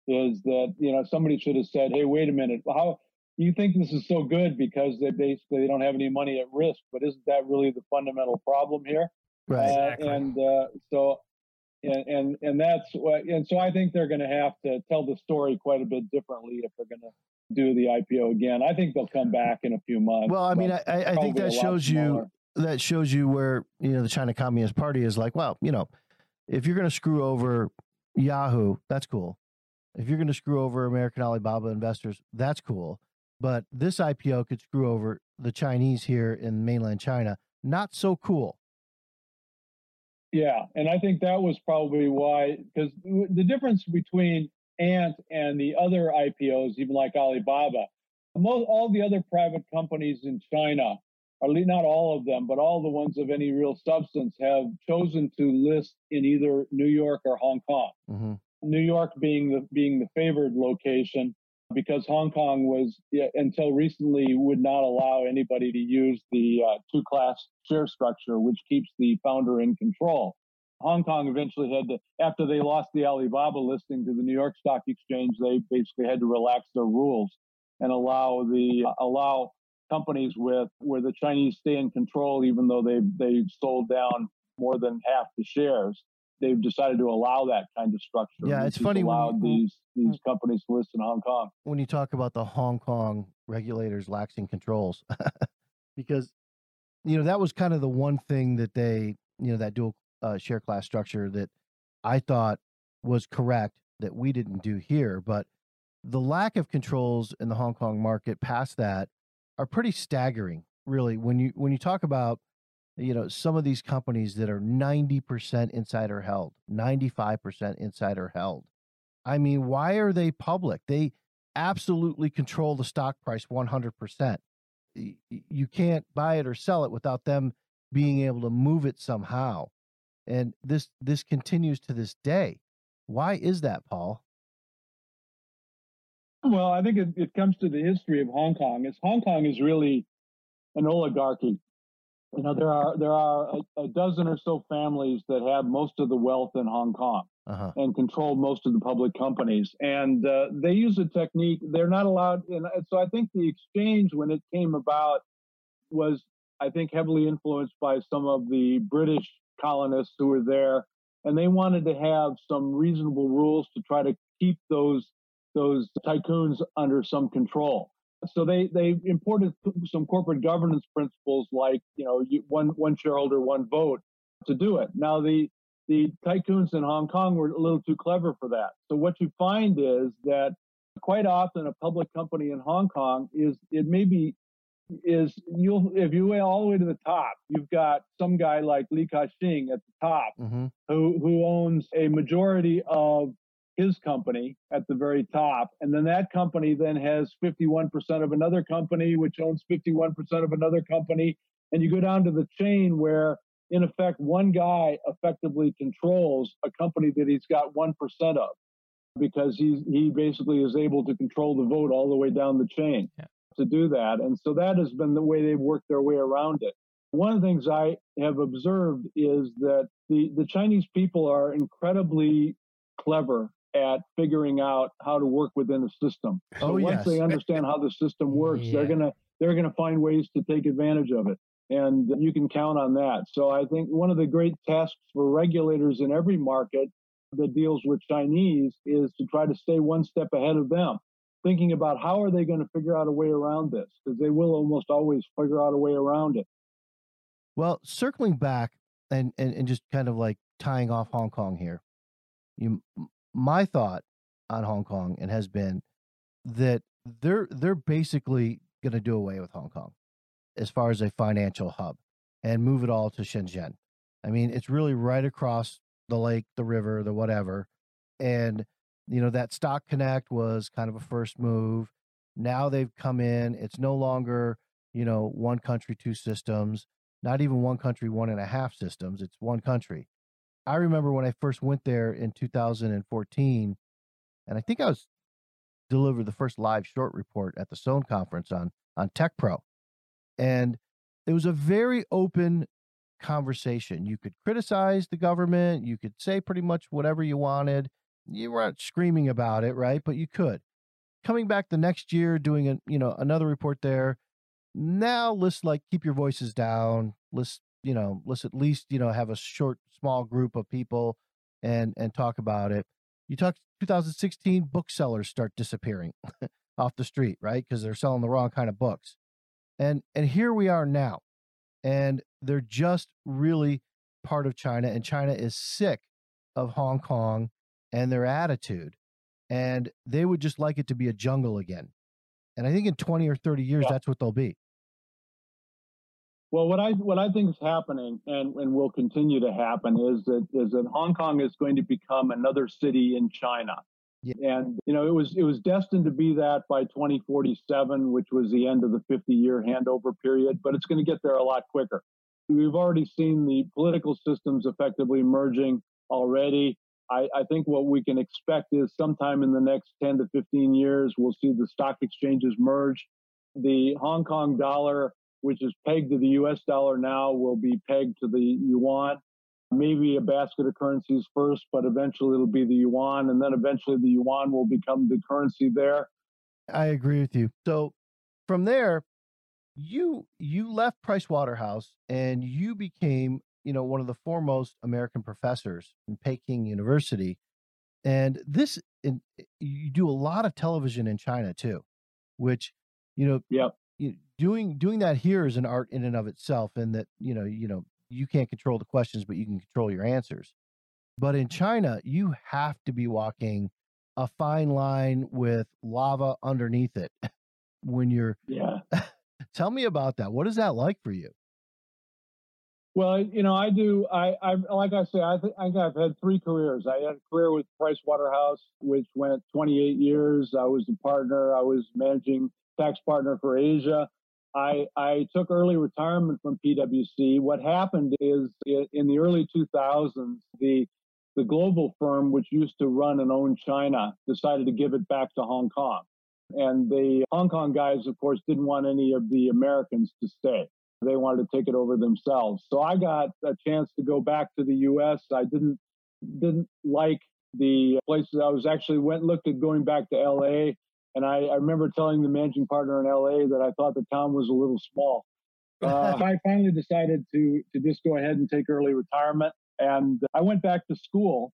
[SPEAKER 3] Is that you know somebody should have said, hey, wait a minute, how you think this is so good because they basically they don't have any money at risk, but isn't that really the fundamental problem here?
[SPEAKER 2] Right.
[SPEAKER 3] Uh, exactly. And uh, so, and, and and that's what, and so I think they're going to have to tell the story quite a bit differently if they're going to do the IPO again. I think they'll come back in a few months.
[SPEAKER 2] Well, I mean, I, I think that shows you that shows you where you know the China Communist Party is like, well, you know, if you're going to screw over Yahoo, that's cool. If you're going to screw over American Alibaba investors, that's cool. But this IPO could screw over the Chinese here in mainland China. Not so cool.
[SPEAKER 3] Yeah, and I think that was probably why, because the difference between Ant and the other IPOs, even like Alibaba, most, all the other private companies in China, or not all of them, but all the ones of any real substance, have chosen to list in either New York or Hong Kong. Mm-hmm. New York being the being the favored location, because Hong Kong was until recently would not allow anybody to use the uh, two class share structure, which keeps the founder in control. Hong Kong eventually had to, after they lost the Alibaba listing to the New York Stock Exchange, they basically had to relax their rules and allow the allow companies with where the Chinese stay in control, even though they they sold down more than half the shares. They've decided to allow that kind of structure.
[SPEAKER 2] Yeah, it's funny when
[SPEAKER 3] allowed
[SPEAKER 2] you-
[SPEAKER 3] these these companies to list in Hong Kong.
[SPEAKER 2] when you talk about the Hong Kong regulators laxing controls, because you know that was kind of the one thing that they, you know, that dual uh, share class structure that I thought was correct that we didn't do here, but the lack of controls in the Hong Kong market past that are pretty staggering, really. When you when you talk about you know some of these companies that are 90% insider held 95% insider held i mean why are they public they absolutely control the stock price 100%. Y- y- You can't buy it or sell it without them being able to move it somehow. And this this continues to this day. Why is that, Paul?
[SPEAKER 3] Well, I think it, it comes to the history of Hong Kong. Is Hong Kong is really an oligarchy. You know, there are there are a, a dozen or so families that have most of the wealth in Hong Kong
[SPEAKER 2] Uh-huh.
[SPEAKER 3] and control most of the public companies. And uh, they use a technique. They're not allowed. And so I think the exchange, when it came about, was I think heavily influenced by some of the British colonists who were there, and they wanted to have some reasonable rules to try to keep those those tycoons under some control. So they they imported some corporate governance principles like you know one one shareholder one vote to do it. Now the the tycoons in Hong Kong were a little too clever for that. So what you find is that quite often a public company in Hong Kong is it may be is you'll if you went all the way to the top, you've got some guy like Li Ka-shing at the top
[SPEAKER 2] hmm
[SPEAKER 3] who who owns a majority of his company at the very top. And then that company then has 51% of another company which owns 51% of another company. And you go down to the chain where in effect one guy effectively controls a company that he's got 1% of because he's he basically is able to control the vote all the way down the chain
[SPEAKER 5] Yeah.
[SPEAKER 3] to do that. And so that has been the way they've worked their way around it. One of the things I have observed is that the, the Chinese people are incredibly clever at figuring out how to work within the system. So
[SPEAKER 2] Oh,
[SPEAKER 3] once
[SPEAKER 2] yes.
[SPEAKER 3] they understand how the system works, they're gonna they're gonna find ways to take advantage of it. And you can count on that. So I think one of the great tasks for regulators in every market that deals with Chinese is to try to stay one step ahead of them, thinking about how are they going to figure out a way around this, because they will almost always figure out a way around it.
[SPEAKER 2] Well, circling back and, and and just kind of like tying off Hong Kong here. You my thought on Hong Kong and has been that they're they're basically going to do away with Hong Kong as far as a financial hub and move it all to Shenzhen. I mean, it's really right across the lake, the river, the whatever. And you know that Stock Connect was kind of a first move. Now they've come in. It's no longer, you know, one country, two systems not even one country, one and a half systems. It's one country. I remember when I first went there in 2014, and I think I was delivered the first live short report at the Sohn conference on on Tech Pro, and it was a very open conversation. You could criticize the government, you could say pretty much whatever you wanted. You weren't screaming about it, right? But you could. Coming back the next year, doing a you know another report there, now let's like keep your voices down let's you know let's at least you know have a short small group of people and and talk about it. You talk 2016 booksellers start disappearing off the street right? Because they're selling the wrong kind of books. And and here we are now and they're just really part of china and china is sick of hong kong and their attitude and they would just like it to be a jungle again. And i think in 20 or 30 years
[SPEAKER 3] Yeah.
[SPEAKER 2] that's what they'll be
[SPEAKER 3] Well, what I what I think is happening and, and will continue to happen is that is that Hong Kong is going to become another city in China.
[SPEAKER 2] Yeah.
[SPEAKER 3] And you know, it was it was destined to be that by 2047, which was the end of the 50 year handover period, but it's going to get there a lot quicker. We've already seen the political systems effectively merging already. I, I think what we can expect is sometime in the next 10 to 15 years, we'll see the stock exchanges merge. The Hong Kong dollar which is pegged to the US dollar now, will be pegged to the yuan. maybe a basket of currencies first, but eventually it'll be the yuan, and then eventually the yuan will become the currency there.
[SPEAKER 2] I agree with you. So from there, you you left Price Waterhouse and you became, you know, one of the foremost American professors in Peking University. And this in, eh, you do a lot of television in China too, which, you know,
[SPEAKER 3] yep.
[SPEAKER 2] Doing doing that here is an art in and of itself and that, you know, you know, you can't control the questions, but you can control your answers. But in China, you have to be walking a fine line with lava underneath it when you're
[SPEAKER 3] yeah.
[SPEAKER 2] Tell me about that. What is that like for you?
[SPEAKER 3] Well you know i do i i like i say i think i've had three careers. I had a career with price waterhouse which went 28 years. I was a partner. I was managing tax partner for asia I, I took early retirement from PwC. What happened is in the early 2000s, the the global firm, which used to run and own China, decided to give it back to Hong Kong. And the Hong Kong guys, of course, didn't want any of the Americans to stay. They wanted to take it over themselves. So I got a chance to go back to the U.S. I didn't didn't like the places. I was actually went looked at going back to L.A. And I, I remember telling the managing partner in L.A. that I thought the town was a little small. Uh, I finally decided to to just go ahead and take early retirement. And I went back to school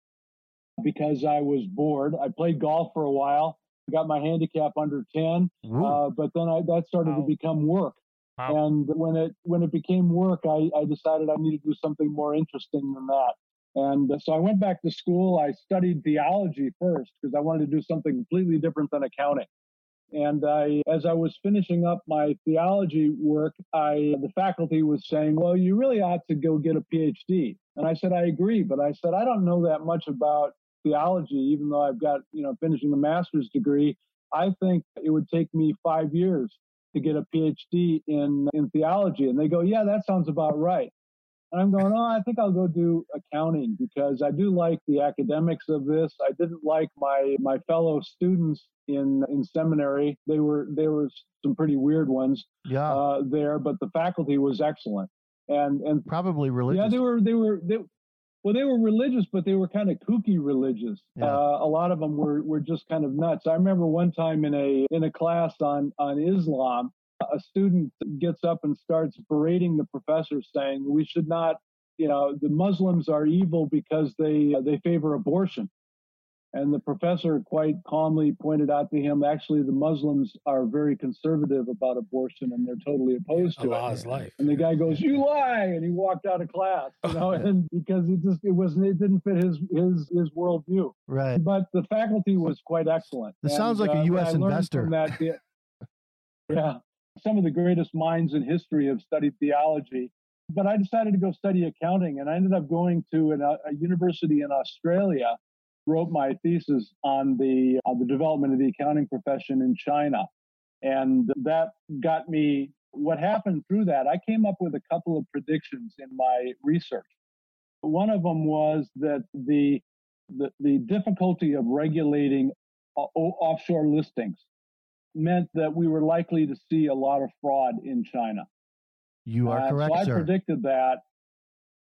[SPEAKER 3] because I was bored. I played golf for a while, got my handicap under 10, uh, but then I, that started wow. to become work. Wow. And when it when it became work, I, I decided I needed to do something more interesting than that. And so I went back to school. I studied theology first because I wanted to do something completely different than accounting. And I, as I was finishing up my theology work, I, the faculty was saying, well, you really ought to go get a PhD. And I said, I agree. But I said, I don't know that much about theology, even though I've got, you know, finishing a master's degree. I think it would take me five years to get a PhD in, in theology. And they go, yeah, that sounds about right. And I'm going, oh, I think I'll go do accounting because I do like the academics of this. I didn't like my my fellow students in in seminary. They were they were some pretty weird ones
[SPEAKER 2] yeah.
[SPEAKER 3] Uh, there, but the faculty was excellent. And and
[SPEAKER 2] probably religious.
[SPEAKER 3] Yeah, they were they were they, well, they were religious, but they were kind of kooky religious. Yeah. Uh, a lot of them were were just kind of nuts. I remember one time in a in a class on on Islam, a student gets up and starts berating the professor, saying we should not, you know, the Muslims are evil because they they favor abortion. And the professor quite calmly pointed out to him, actually, the Muslims are very conservative about abortion and they're totally opposed to
[SPEAKER 4] Allah's
[SPEAKER 3] it.
[SPEAKER 4] life.
[SPEAKER 3] And the guy goes, "You lie!" And he walked out of class, you know, and because it just it wasn't it didn't fit his his his worldview.
[SPEAKER 2] Right.
[SPEAKER 3] But the faculty was quite excellent.
[SPEAKER 2] This and, sounds like a U.S. Uh, investor.
[SPEAKER 3] That, yeah, some of the greatest minds in history have studied theology. But I decided to go study accounting, and I ended up going to an, uh, a university in Australia wrote my thesis on the on the development of the accounting profession in China, and that got me. What happened through that? I came up with a couple of predictions in my research. One of them was that the the, the difficulty of regulating uh, offshore listings meant that we were likely to see a lot of fraud in China.
[SPEAKER 2] You are uh, correct,
[SPEAKER 3] so I
[SPEAKER 2] sir.
[SPEAKER 3] predicted that,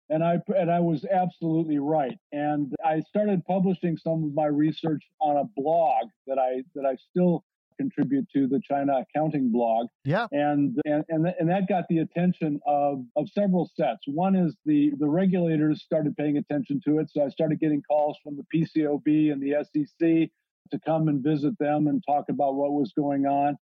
[SPEAKER 3] and I and I was absolutely right. And I started publishing some of my research on a blog that I that I still contribute to the China accounting blog.
[SPEAKER 2] Yeah.
[SPEAKER 3] And and and, and that got the attention of of several sets. One is the the regulators started paying attention to it, so I started getting calls from the PCAOB and the SEC to come and visit them and talk about what was going on.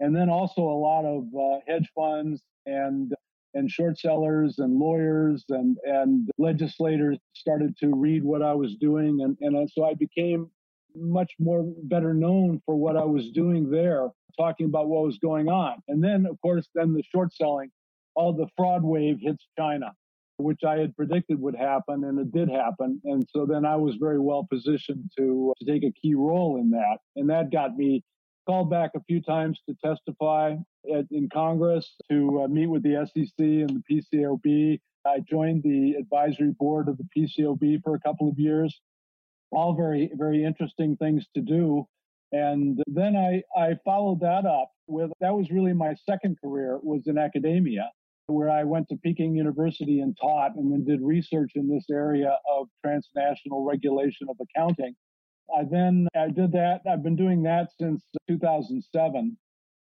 [SPEAKER 3] And then also a lot of uh, hedge funds and and short sellers and lawyers and, and legislators started to read what I was doing. And, and so I became much more better known for what I was doing there, talking about what was going on. And then, of course, then the short selling, all the fraud wave hits China, which I had predicted would happen, and it did happen. And so then I was very well positioned to, to take a key role in that. And that got me called back a few times to testify at, in Congress to uh, meet with the SEC and the PCAOB. I joined the advisory board of the PCAOB for a couple of years. All very, very interesting things to do. And then I, I followed that up with that was really my second career was in academia. Where I went to Peking University and taught and then did research in this area of transnational regulation of accounting. I then I did that. I've been doing that since 2007.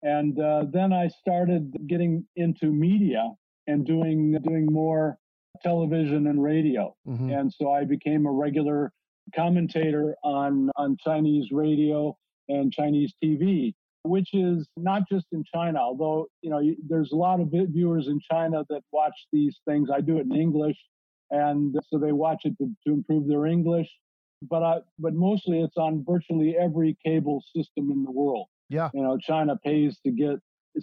[SPEAKER 3] And uh, then I started getting into media and doing doing more television and radio.
[SPEAKER 2] Mhm.
[SPEAKER 3] And so I became a regular commentator on on Chinese radio and Chinese TV, which is not just in China. Although you know there's a lot of viewers in China that watch these things. I do it in English, and so they watch it to, to improve their English. But I, but mostly it's on virtually every cable system in the world.
[SPEAKER 2] Yeah.
[SPEAKER 3] You know, China pays to get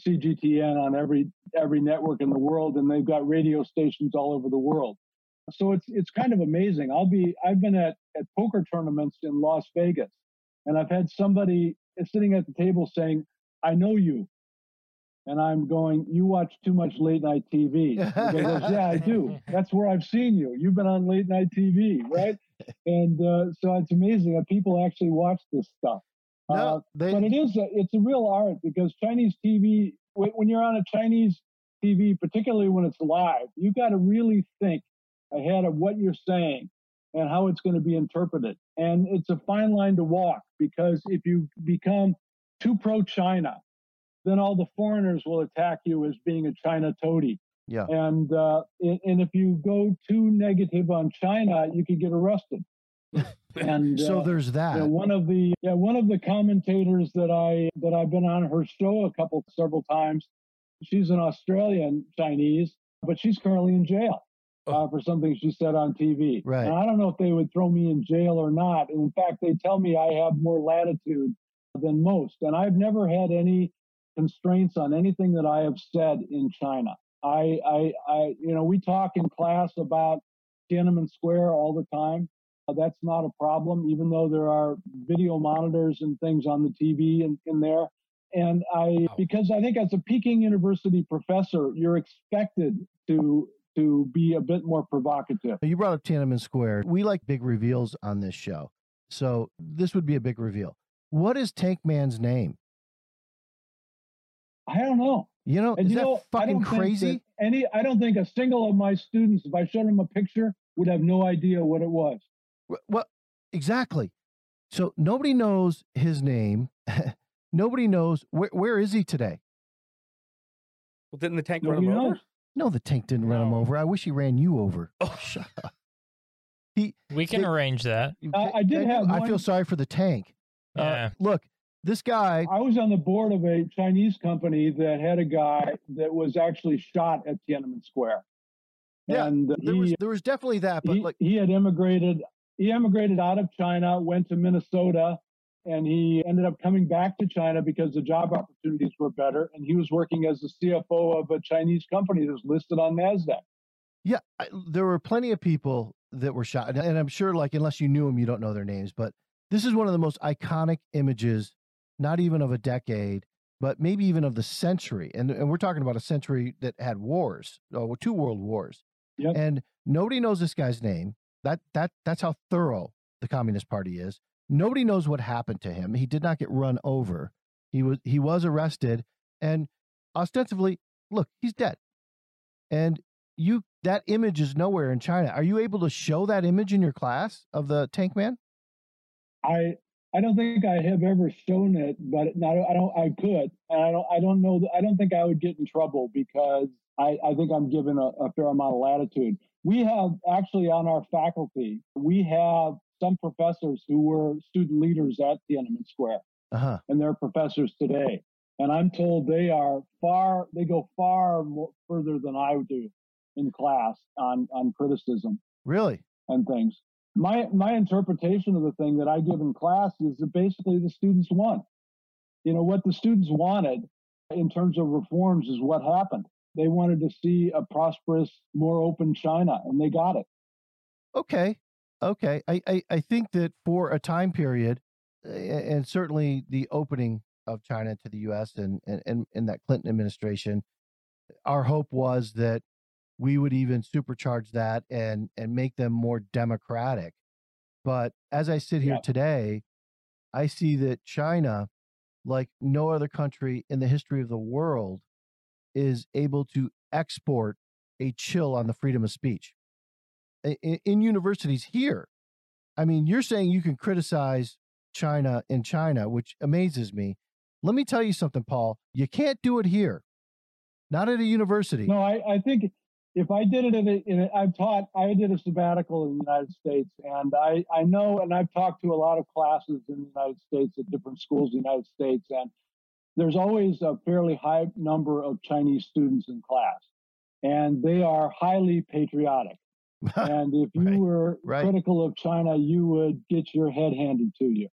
[SPEAKER 3] CGTN on every every network in the world, and they've got radio stations all over the world. So it's it's kind of amazing. I'll be I've been at at poker tournaments in Las Vegas, and I've had somebody sitting at the table saying, "I know you," and I'm going, "You watch too much late night TV." Goes, "Yeah, I do. That's where I've seen you. You've been on late night TV, right?" And uh, so it's amazing that people actually watch this stuff. Uh,
[SPEAKER 2] No, they,
[SPEAKER 3] but it is a, it's a real art because Chinese TV when when you're on a Chinese TV, particularly when it's live, you've got to really think ahead of what you're saying and how it's going to be interpreted. And it's a fine line to walk because if you become too pro China, then all the foreigners will attack you as being a China toady.
[SPEAKER 2] Yeah.
[SPEAKER 3] And uh, and and if you go too negative on China, you could get arrested. and
[SPEAKER 2] so
[SPEAKER 3] uh,
[SPEAKER 2] there's that.
[SPEAKER 3] yeah, one of the yeah, one of the commentators that I that I've been on her show a couple several times. She's an Australian Chinese, but she's currently in jail uh, for something she said on TV.
[SPEAKER 2] Right.
[SPEAKER 3] And I don't know if they would throw me in jail or not. And in fact, they tell me I have more latitude than most, and I've never had any constraints on anything that I have said in China. I, I, I, you know, we talk in class about Tiananmen Square all the time. Uh, that's not a problem, even though there are video monitors and things on the TV in, in there. And I, because I think as a Peking University professor, you're expected to to be a bit more provocative.
[SPEAKER 2] You brought up Tiananmen Square. We like big reveals on this show. So this would be a big reveal. What is Tank Man's name?
[SPEAKER 3] I don't know.
[SPEAKER 2] You know,
[SPEAKER 3] And
[SPEAKER 2] is
[SPEAKER 3] you
[SPEAKER 2] that
[SPEAKER 3] know,
[SPEAKER 2] fucking
[SPEAKER 3] don't
[SPEAKER 2] crazy?
[SPEAKER 3] that Any, I don't think a single of my students, if I showed them a picture, would have no idea what it was.
[SPEAKER 2] Wh- What exactly? So nobody knows his name. nobody knows where where is he today?
[SPEAKER 4] Well, didn't the tank run
[SPEAKER 3] Nobody
[SPEAKER 4] him over?
[SPEAKER 3] Knows.
[SPEAKER 2] No, the tank didn't run him over. I wish he ran you over.
[SPEAKER 4] Oh.
[SPEAKER 2] Shut up. He
[SPEAKER 5] We can
[SPEAKER 2] They-
[SPEAKER 5] arrange that.
[SPEAKER 3] Uh, I did
[SPEAKER 2] Can you?
[SPEAKER 3] have
[SPEAKER 2] I feel sorry for the tank. Uh, look, this guy.
[SPEAKER 3] I was on the board of a Chinese company that had a guy that was actually shot at Tiananmen Square.
[SPEAKER 2] Yeah,
[SPEAKER 3] and
[SPEAKER 2] There
[SPEAKER 3] he,
[SPEAKER 2] was there was definitely that, but
[SPEAKER 3] he,
[SPEAKER 2] like
[SPEAKER 3] he had immigrated. He emigrated out of China, went to Minnesota, and he ended up coming back to China because the job opportunities were better. And he was working as the CFO of a Chinese company that was listed on Nasdaq.
[SPEAKER 2] Yeah, I, there were plenty of people that were shot, and, I'm sure, like, unless you knew them, you don't know their names. But this is one of the most iconic images, not even of a decade, but maybe even of the century. And and we're talking about a century that had wars, oh, two world wars,
[SPEAKER 3] Yep.
[SPEAKER 2] and nobody knows this guy's name. That that that's how thorough the Communist Party is. Nobody knows what happened to him. He did not get run over. He was he was arrested, and ostensibly, look, he's dead. And you that image is nowhere in China. Are you able to show that image in your class of the tank man?
[SPEAKER 3] I I don't think I have ever shown it, but not, I don't. I could, and I don't. I don't know. I don't think I would get in trouble because I, I think I'm given a, a fair amount of latitude. We have actually on our faculty, we have some professors who were student leaders at Tiananmen Square,
[SPEAKER 2] Uh huh.
[SPEAKER 3] and they're professors today. And I'm told they are far. They go far more, further than I do in class on on criticism
[SPEAKER 2] Really?
[SPEAKER 3] and things. My my interpretation of the thing that I give in class is that basically the students won. You know what the students wanted in terms of reforms is what happened. They wanted to see a prosperous, more open China, and they got it.
[SPEAKER 2] Okay. Okay. I, I, I think that for a time period, and certainly the opening of China to the U.S. and and and, that Clinton administration, our hope was that we would even supercharge that and and make them more democratic. But as I sit here
[SPEAKER 3] Yeah.
[SPEAKER 2] today, I see that China, like no other country in the history of the world, is able to export a chill on the freedom of speech in, in universities here. I mean, you're saying you can criticize China in China, which amazes me. Let me tell you something, Paul. You can't do it here, not at a university.
[SPEAKER 3] No, I, I think if I did it in a, in a, I've taught, I did a sabbatical in the United States, and I, I know, and I've talked to a lot of classes in the United States at different schools in the United States, and there's always a fairly high number of Chinese students in class, and they are highly patriotic. and if you
[SPEAKER 2] Right,
[SPEAKER 3] were
[SPEAKER 2] right.
[SPEAKER 3] critical of China, you would get your head handed to you.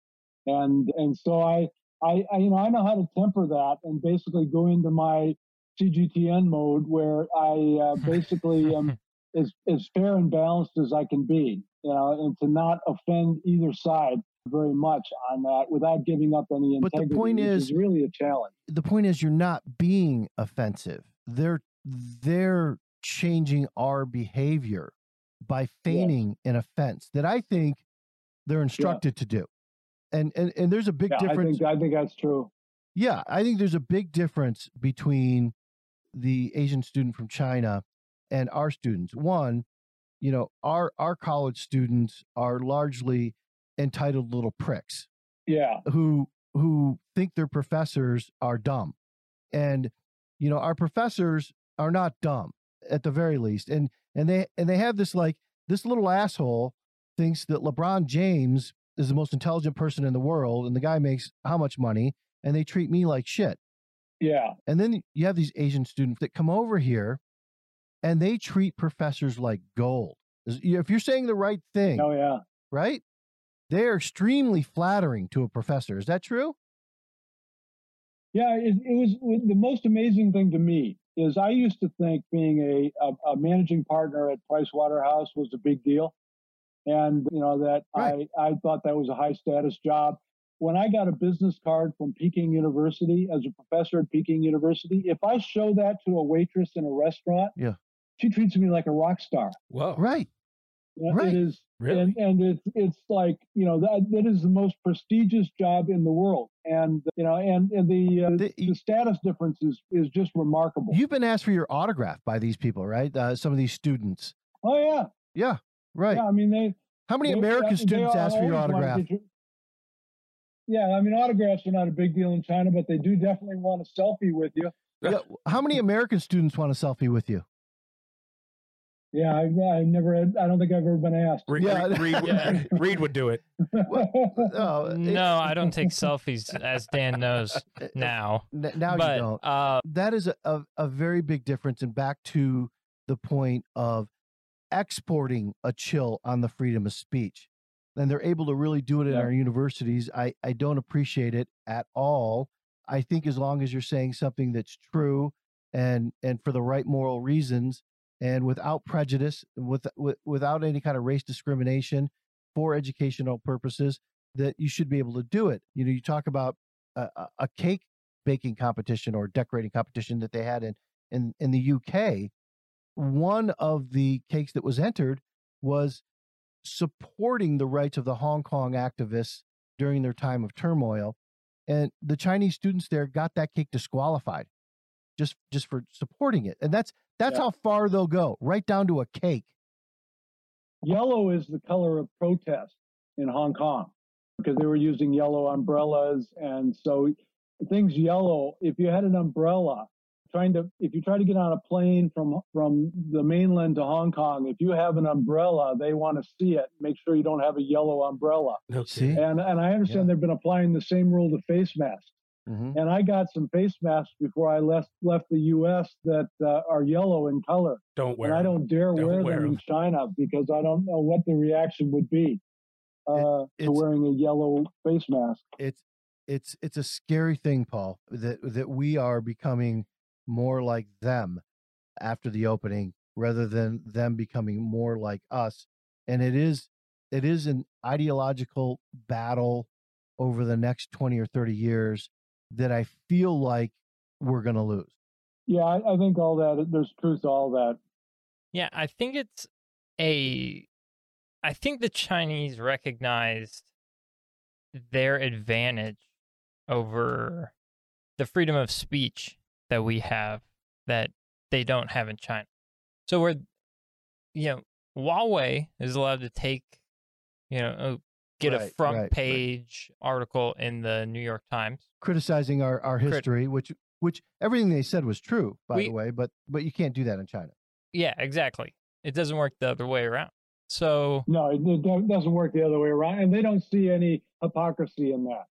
[SPEAKER 3] And and so I, I, I you know I know how to temper that and basically go into my CGTN mode where I uh, basically am as as fair and balanced as I can be, you know, and to not offend either side very much on that without giving up any integrity.
[SPEAKER 2] But the point
[SPEAKER 3] which
[SPEAKER 2] is-
[SPEAKER 3] really a challenge.
[SPEAKER 2] the point is you're not being offensive. They're they're changing our behavior by feigning an offense that I think they're instructed to do. And and and there's a big
[SPEAKER 3] Yeah, I
[SPEAKER 2] difference.
[SPEAKER 3] think I think that's true.
[SPEAKER 2] yeah, I think there's a big difference between the Asian student from China and our students. One, you know, our our college students are largely entitled little pricks
[SPEAKER 3] Yeah,
[SPEAKER 2] who who think their professors are dumb and you know our professors are not dumb at the very least and and they and they have this like this little asshole thinks that lebron james is the most intelligent person in the world and the guy makes how much money and they treat me like shit
[SPEAKER 3] yeah,
[SPEAKER 2] and then you have these asian students that come over here and they treat professors like gold if you're saying the right thing
[SPEAKER 3] oh yeah.
[SPEAKER 2] right? They are extremely flattering to a professor. Is that true?
[SPEAKER 3] Yeah, it, it was the most amazing thing to me is I used to think being a, a, a managing partner at Price Waterhouse was a big deal, and you know that
[SPEAKER 2] Right.
[SPEAKER 3] I I thought that was a high status job. When I got a business card from Peking University as a professor at Peking University, if I show that to a waitress in a restaurant,
[SPEAKER 2] Yeah.
[SPEAKER 3] she treats me like a rock star.
[SPEAKER 4] Whoa.
[SPEAKER 2] Right.
[SPEAKER 3] Know,
[SPEAKER 2] Right.
[SPEAKER 3] It is
[SPEAKER 4] Really?
[SPEAKER 3] and and it's it's like you know that that is the most prestigious job in the world, and you know and and the uh,
[SPEAKER 2] The-
[SPEAKER 3] the status difference is is just remarkable.
[SPEAKER 2] You've been asked for your autograph by these people, right? Uh, some of these students.
[SPEAKER 3] oh yeah,
[SPEAKER 2] Yeah. Right.
[SPEAKER 3] yeah. I mean they.
[SPEAKER 2] How many
[SPEAKER 3] they-
[SPEAKER 2] American
[SPEAKER 3] they
[SPEAKER 2] students
[SPEAKER 3] are
[SPEAKER 2] ask for your autograph?
[SPEAKER 3] to- Yeah, I mean autographs are not a big deal in China, but they do definitely want a selfie with you.
[SPEAKER 2] Yeah. How many American students want a selfie with you?
[SPEAKER 3] Yeah, I, I never, I don't think I've ever been asked.
[SPEAKER 4] Re-
[SPEAKER 2] Yeah.
[SPEAKER 4] Re- Reed,
[SPEAKER 5] Yeah.
[SPEAKER 4] Reed would do it.
[SPEAKER 2] Oh, it-
[SPEAKER 5] No, I don't take selfies, as Dan knows
[SPEAKER 2] uh,
[SPEAKER 5] now.
[SPEAKER 2] n- now
[SPEAKER 5] but
[SPEAKER 2] you don't.
[SPEAKER 5] uh,
[SPEAKER 2] that is a, a, a very big difference. And back to the point of exporting a chill on the freedom of speech. And they're able to really do it in
[SPEAKER 3] Yeah.
[SPEAKER 2] our universities. I, I don't appreciate it at all. I think as long as you're saying something that's true and and for the right moral reasons and without prejudice, with, with without any kind of race discrimination for educational purposes, that you should be able to do it. You know, you talk about a, a- cake baking competition or decorating competition that they had in in in the UK, one of the cakes that was entered was supporting the rights of the Hong Kong activists during their time of turmoil, and the Chinese students there got that cake disqualified just just for supporting it, and that's that's
[SPEAKER 3] Yeah.
[SPEAKER 2] how far they'll go, right down to a cake.
[SPEAKER 3] Yellow is the color of protest in Hong Kong because they were using yellow umbrellas. And so things yellow, if you had an umbrella, trying to if you try to get on a plane from from the mainland to Hong Kong, if you have an umbrella, they want to see it. Make sure you don't have a yellow umbrella.
[SPEAKER 4] No
[SPEAKER 2] See?
[SPEAKER 3] And and I understand they've been applying the same rule to face masks.
[SPEAKER 2] Mhm.
[SPEAKER 3] And I got some face masks before I left left the U.S. that uh, are yellow in color
[SPEAKER 4] Don't wear
[SPEAKER 3] and I
[SPEAKER 4] 'em.
[SPEAKER 3] don't dare
[SPEAKER 4] Don't
[SPEAKER 3] wear,
[SPEAKER 4] wear
[SPEAKER 3] them in China because I don't know what the reaction would be uh, to wearing a yellow face mask.
[SPEAKER 2] it's it's it's a scary thing paul that that we are becoming more like them after the opening rather than them becoming more like us and it is it is an ideological battle over the next 20 or 30 years that i feel like we're going to lose
[SPEAKER 3] Yeah, I, I think all that there's truth to all that.
[SPEAKER 5] Yeah, I think it's a. I think the Chinese recognized their advantage over the freedom of speech that we have. That they don't have in China. So where you know Huawei is allowed to take you know get a front
[SPEAKER 2] right, right.
[SPEAKER 5] page article in the New York Times.
[SPEAKER 2] criticizing our, our
[SPEAKER 5] Crit-
[SPEAKER 2] history, which which everything they said was true, by
[SPEAKER 5] We-
[SPEAKER 2] the way, but but you can't do that in China.
[SPEAKER 5] Yeah, exactly. It doesn't work the other way around. So
[SPEAKER 3] No, it, it doesn't work the other way around, and they don't see any hypocrisy in that.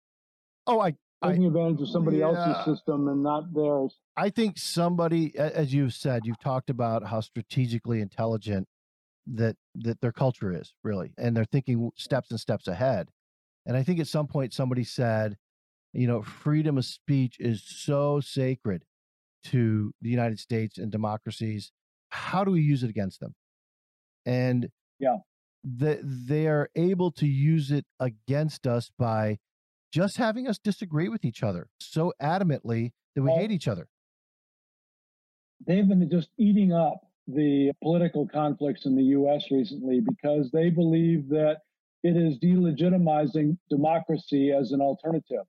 [SPEAKER 2] Oh, I I-
[SPEAKER 3] Taking advantage of somebody
[SPEAKER 2] Yeah.
[SPEAKER 3] else's system and not theirs.
[SPEAKER 2] I think somebody, as you've said, you've talked about how strategically intelligent that that their culture is really, and they're thinking steps and steps ahead. And I think at some point somebody said, you know, freedom of speech is so sacred to the United States and democracies. How do we use it against them? And
[SPEAKER 3] Yeah.
[SPEAKER 2] that they are able to use it against us by just having us disagree with each other so adamantly that we
[SPEAKER 3] Well,
[SPEAKER 2] hate each other.
[SPEAKER 3] they've been just eating up the political conflicts in the U.S. recently because they believe that it is delegitimizing democracy as an alternative.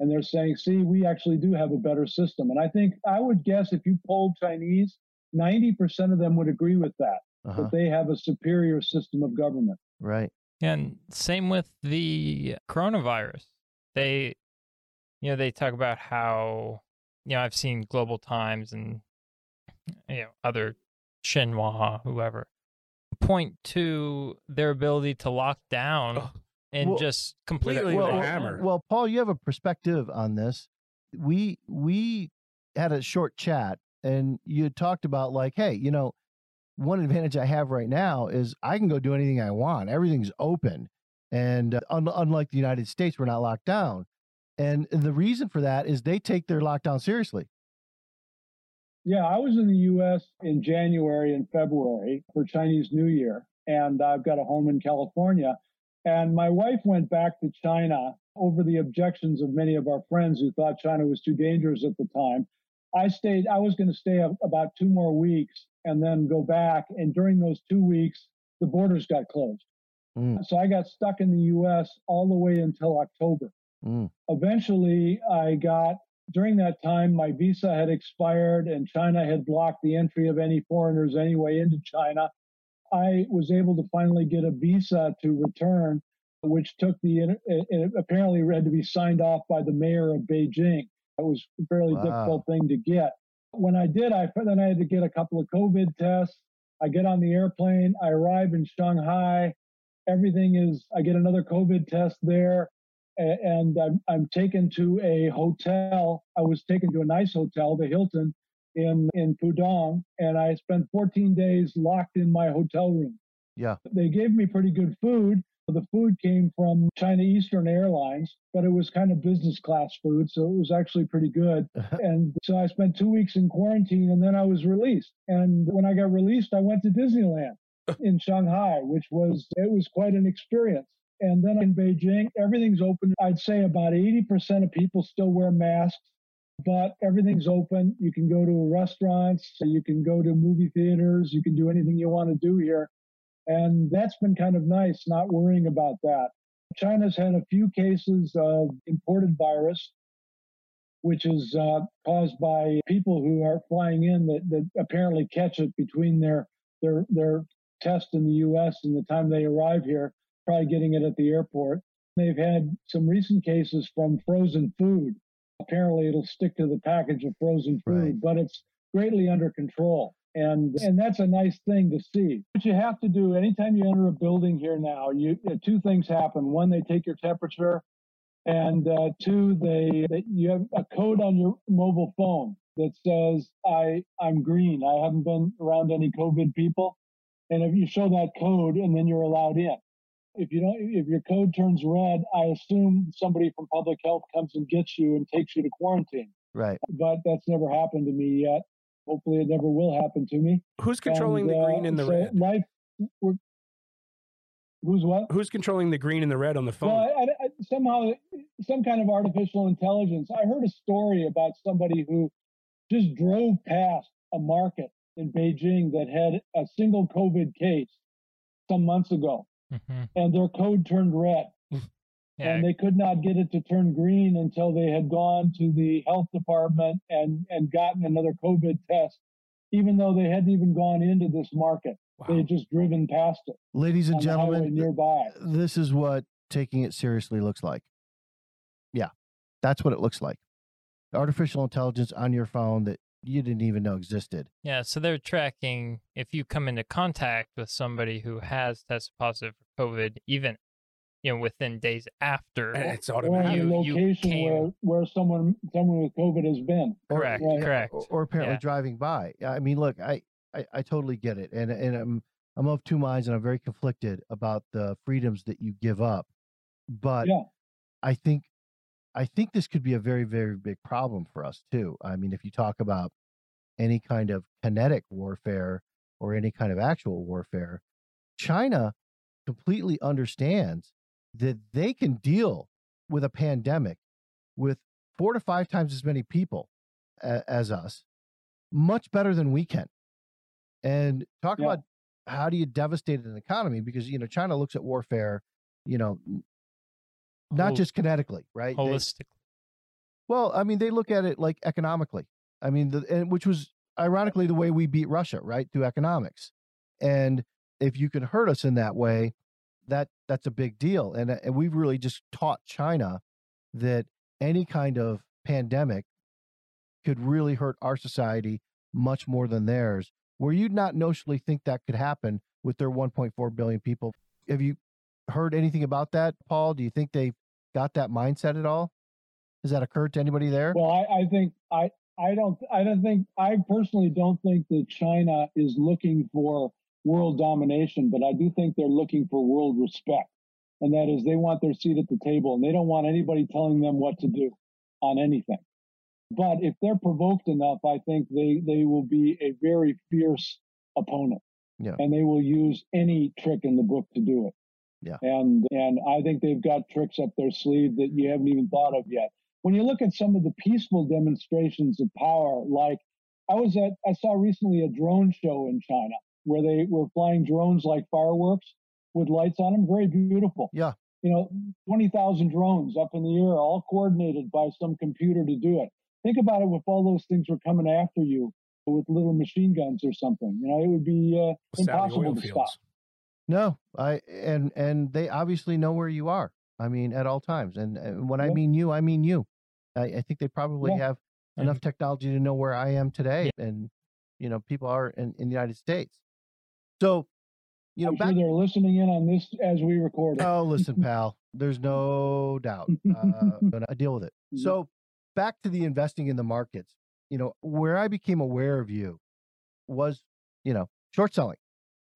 [SPEAKER 3] And they're saying, see, we actually do have a better system. And I think, I would guess if you polled Chinese, 90% of them would agree with that,
[SPEAKER 2] Uh-huh.
[SPEAKER 3] that they have a superior system of government.
[SPEAKER 2] Right.
[SPEAKER 5] And same with the coronavirus. They, you know, they talk about how, you know, I've seen Global Times and, you know, other Xinhua, whoever, point to their ability to lock down
[SPEAKER 4] Oh.
[SPEAKER 5] and
[SPEAKER 2] Well,
[SPEAKER 5] just completely.
[SPEAKER 4] with a hammer.
[SPEAKER 5] down.
[SPEAKER 2] Well, Paul, you have a perspective on this. We we had a short chat and you talked about like, hey, you know, one advantage I have right now is I can go do anything I want. Everything's open. And uh, un- unlike the United States, we're not locked down. And the reason for that is they take their lockdown seriously.
[SPEAKER 3] Yeah, I was in the US in January and February for Chinese New Year, and I've got a home in California. And my wife went back to China over the objections of many of our friends who thought China was too dangerous at the time. I stayed, I was going to stay about two more weeks and then go back. And during those two weeks, the borders got closed.
[SPEAKER 2] Mm.
[SPEAKER 3] So I got stuck in the US all the way until October
[SPEAKER 2] Mm.
[SPEAKER 3] eventually I got during that time my visa had expired and China had blocked the entry of any foreigners anyway into China. I was able to finally get a visa to return, which took the it, it apparently had to be signed off by the mayor of Beijing. It was a fairly
[SPEAKER 2] Wow.
[SPEAKER 3] difficult thing to get. When I did, I then I had to get a couple of COVID tests. I get on the airplane. I arrive in Shanghai. Everything is. I get another COVID test there and I'm, I'm taken to a hotel. I was taken to a nice hotel, the Hilton in, in Pudong, and I spent 14 days locked in my hotel room.
[SPEAKER 2] Yeah.
[SPEAKER 3] They gave me pretty good food. The food came from China Eastern Airlines, but it was kind of business class food, so it was actually pretty good. and so I spent two weeks in quarantine and then I was released. And when I got released, I went to Disneyland in Shanghai, which was, it was quite an experience. And then in Beijing, everything's open. I'd say about 80% of people still wear masks, but everything's open. You can go to restaurants, you can go to movie theaters, you can do anything you want to do here. And that's been kind of nice, not worrying about that. China's had a few cases of imported virus, which is uh, caused by people who are flying in that, that apparently catch it between their, their, their test in the US and the time they arrive here probably getting it at the airport. They've had some recent cases from frozen food. Apparently, it'll stick to the package of frozen food,
[SPEAKER 2] Right.
[SPEAKER 3] but it's greatly under control. And and that's a nice thing to see. What you have to do anytime you enter a building here now, you uh, two things happen. One, they take your temperature, and uh, two, they, they you have a code on your mobile phone that says I I'm green. I haven't been around any COVID people, and if you show that code, and then you're allowed in if you don't if your code turns red i assume somebody from public health comes and gets you and takes you to quarantine
[SPEAKER 2] Right.
[SPEAKER 3] but that's never happened to me yet hopefully it never will happen to me
[SPEAKER 4] Who's controlling
[SPEAKER 3] And,
[SPEAKER 4] the
[SPEAKER 3] uh,
[SPEAKER 4] green and the
[SPEAKER 3] so
[SPEAKER 4] red?
[SPEAKER 3] life we're, who's what
[SPEAKER 4] Who's controlling the green and the red on the phone?
[SPEAKER 3] well, I, I, somehow some kind of artificial intelligence i heard a story about somebody who just drove past a market in beijing that had a single covid case some months ago
[SPEAKER 5] Mhm.
[SPEAKER 3] and their code turned red
[SPEAKER 5] Yeah,
[SPEAKER 3] and they could not get it to turn green until they had gone to the health department and and gotten another COVID test. even though they hadn't even gone into this market.
[SPEAKER 4] Wow.
[SPEAKER 3] They had just driven past it.
[SPEAKER 2] Ladies and
[SPEAKER 3] on the highway
[SPEAKER 2] gentlemen,
[SPEAKER 3] nearby.
[SPEAKER 2] this is what taking it seriously looks like. Yeah, that's what it looks like. Artificial intelligence on your phone that you didn't even know existed.
[SPEAKER 5] Yeah, so they're tracking if you come into contact with somebody who has tested positive for COVID, even you know within days after.
[SPEAKER 4] And it's
[SPEAKER 3] or the
[SPEAKER 4] automatic.
[SPEAKER 5] You- you
[SPEAKER 3] location
[SPEAKER 5] came-
[SPEAKER 3] where, where someone someone with COVID has been.
[SPEAKER 5] Correct,
[SPEAKER 3] Right.
[SPEAKER 5] correct.
[SPEAKER 2] Or, or apparently
[SPEAKER 5] Yeah.
[SPEAKER 2] driving by. I mean, look, I, I, I totally get it, and and I'm I'm of two minds, and I'm very conflicted about the freedoms that you give up. But
[SPEAKER 3] Yeah.
[SPEAKER 2] I think I think this could be a very very big problem for us too. I mean, if you talk about any kind of kinetic warfare or any kind of actual warfare, China completely understands that they can deal with a pandemic with four to five times as many people a- as us, much better than we can. And talk
[SPEAKER 3] Yeah.
[SPEAKER 2] about how do you devastate an economy? Because you know China looks at warfare, you know, not
[SPEAKER 5] Hol-
[SPEAKER 2] just kinetically, right? They-
[SPEAKER 5] holistically.
[SPEAKER 2] well, I mean, they look at it like economically. I mean, the, and which was ironically the way we beat Russia, right, through economics. And if you can hurt us in that way, that that's a big deal. And uh, and we've really just taught China that any kind of pandemic could really hurt our society much more than theirs. Where you'd not notionally think that could happen with their 1.4 billion people. Have you heard anything about that, Paul? Do you think they've got that mindset at all? Has that occurred to anybody there?
[SPEAKER 3] Well, I, I think I I don't I don't think I personally don't think that China is looking for world domination, but I do think they're looking for world respect. And that is they want their seat at the table and they don't want anybody telling them what to do on anything. But if they're provoked enough, I think they, they will be a very fierce opponent.
[SPEAKER 2] Yeah.
[SPEAKER 3] And they will use any trick in the book to do it.
[SPEAKER 2] Yeah.
[SPEAKER 3] And and I think they've got tricks up their sleeve that you haven't even thought of yet when you look at some of the peaceful demonstrations of power, like I was at, I saw recently a drone show in China where they were flying drones like fireworks with lights on them. Very beautiful.
[SPEAKER 2] Yeah.
[SPEAKER 3] You know, 20,000 drones up in the air, all coordinated by some computer to do it. Think about it if all those things were coming after you with little machine guns or something. You know, it would be uh, impossible
[SPEAKER 4] oil
[SPEAKER 3] to stop.
[SPEAKER 2] No, I and and they obviously know where you are. I mean, at all times. And, and when I mean you, I mean you. I, I think they probably
[SPEAKER 3] Yeah.
[SPEAKER 2] have enough technology to know where I am today, and you know, people are in, in the United States. So, you know, back.
[SPEAKER 3] they're listening in on this as we record it.
[SPEAKER 2] Oh, listen, pal. There's no doubt. Uh, I deal with it. So, back to the investing in the markets. You know, where I became aware of you was, you know, short selling,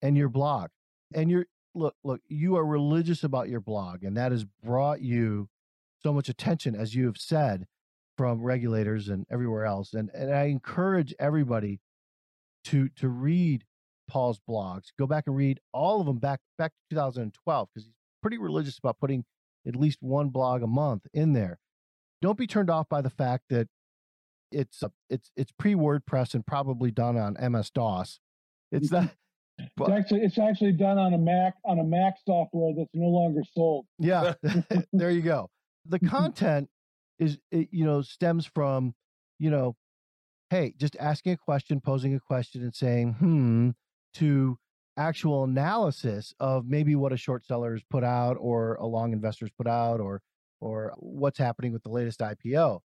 [SPEAKER 2] and your blog, and your look, look. You are religious about your blog, and that has brought you so much attention, as you have said, from regulators and everywhere else. And and I encourage everybody to to read Paul's blogs. Go back and read all of them back back to 2012 because he's pretty religious about putting at least one blog a month in there. Don't be turned off by the fact that it's a, it's it's pre WordPress and probably done on MS DOS. It's mm-hmm. not.
[SPEAKER 3] It's actually it's actually done on a Mac on a Mac software that's no longer sold.
[SPEAKER 2] yeah, there you go. The content is it, you know stems from you know, hey, just asking a question, posing a question, and saying hmm to actual analysis of maybe what a short seller has put out or a long investor's put out or or what's happening with the latest IPO.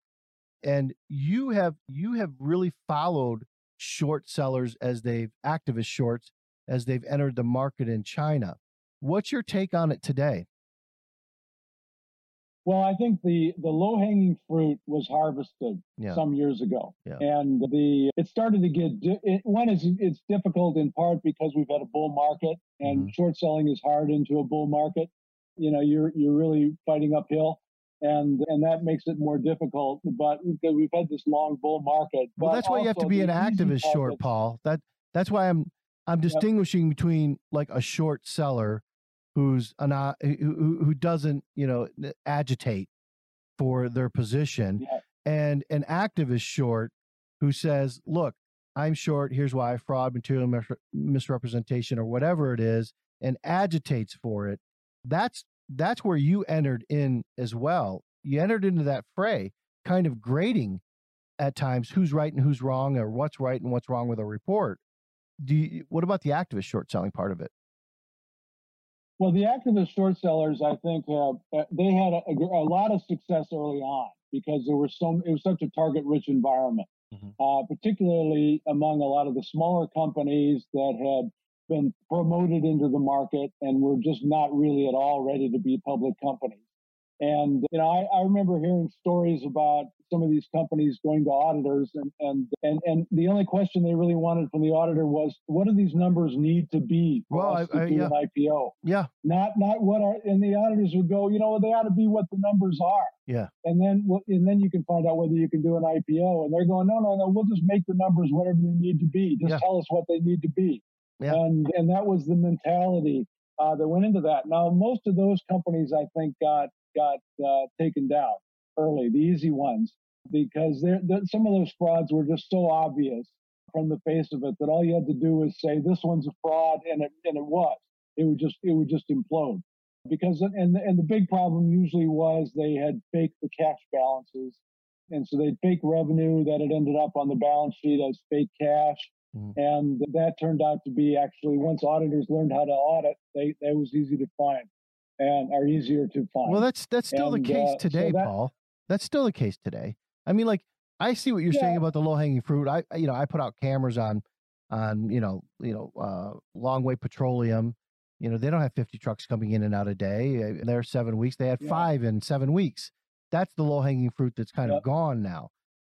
[SPEAKER 2] And you have you have really followed short sellers as they've activist shorts as they've entered the market in China. What's your take on it today?
[SPEAKER 3] Well, I think the the low hanging fruit was harvested
[SPEAKER 2] Yeah.
[SPEAKER 3] some years ago,
[SPEAKER 2] Yeah.
[SPEAKER 3] and the it started to get it, one is it's difficult in part because we've had a bull market, and
[SPEAKER 2] Mhm.
[SPEAKER 3] short selling is hard into a bull market. You know, you're you're really fighting uphill, and and that makes it more difficult. But because we've had this long bull market,
[SPEAKER 2] Well, that's why you have to be an activist short, Paul. That that's why I'm I'm distinguishing between like a short seller who's an uh, who who who doesn't you know agitate for their position
[SPEAKER 3] Yeah.
[SPEAKER 2] and an activist short who says, "Look, I'm short. Here's why: fraud, material misrepresentation, or whatever it is," and agitates for it. That's that's where you entered in as well. You entered into that fray, kind of grading at times who's right and who's wrong, or what's right and what's wrong with a report. Do you, what about the activist short selling part of it?
[SPEAKER 3] Well, the activist short sellers, I think, uh, they had a, a, lot of success early on because there was so it was such a target-rich environment, mm-hmm. uh, particularly among a lot of the smaller companies that had been promoted into the market and were just not really at all ready to be public companies. And you know, I, I remember hearing stories about some of these companies going to auditors and, and and and the only question they really wanted from the auditor was what do these numbers need to be for well, us I, to I, do yeah. an IPO?
[SPEAKER 2] Yeah.
[SPEAKER 3] Not not what are and the auditors would go, you know, they ought to be what the numbers are.
[SPEAKER 2] Yeah.
[SPEAKER 3] And then and then you can find out whether you can do an IPO. And they're going, no, no, no, we'll just make the numbers whatever they need to be. Just yeah. tell us what they need to be. Yeah. And and that was the mentality uh, that went into that. Now most of those companies I think got got uh, taken down early, the easy ones, because they're, they're, some of those frauds were just so obvious from the face of it that all you had to do was say this one's a fraud, and it and it was. It would just it would just implode because and and the big problem usually was they had faked the cash balances, and so they'd fake revenue that had ended up on the balance sheet as fake cash. Mm. And that turned out to be actually once auditors learned how to audit, they that was easy to find and are easier to find.
[SPEAKER 2] Well, that's that's still and, the case uh, today, so that, Paul. That's still the case today. I mean, like I see what you're yeah. saying about the low hanging fruit. I you know I put out cameras on on you know you know uh, Longwei Petroleum. You know they don't have 50 trucks coming in and out a day. Uh, they're seven weeks. They had yeah. five in seven weeks. That's the low hanging fruit that's kind of gone now.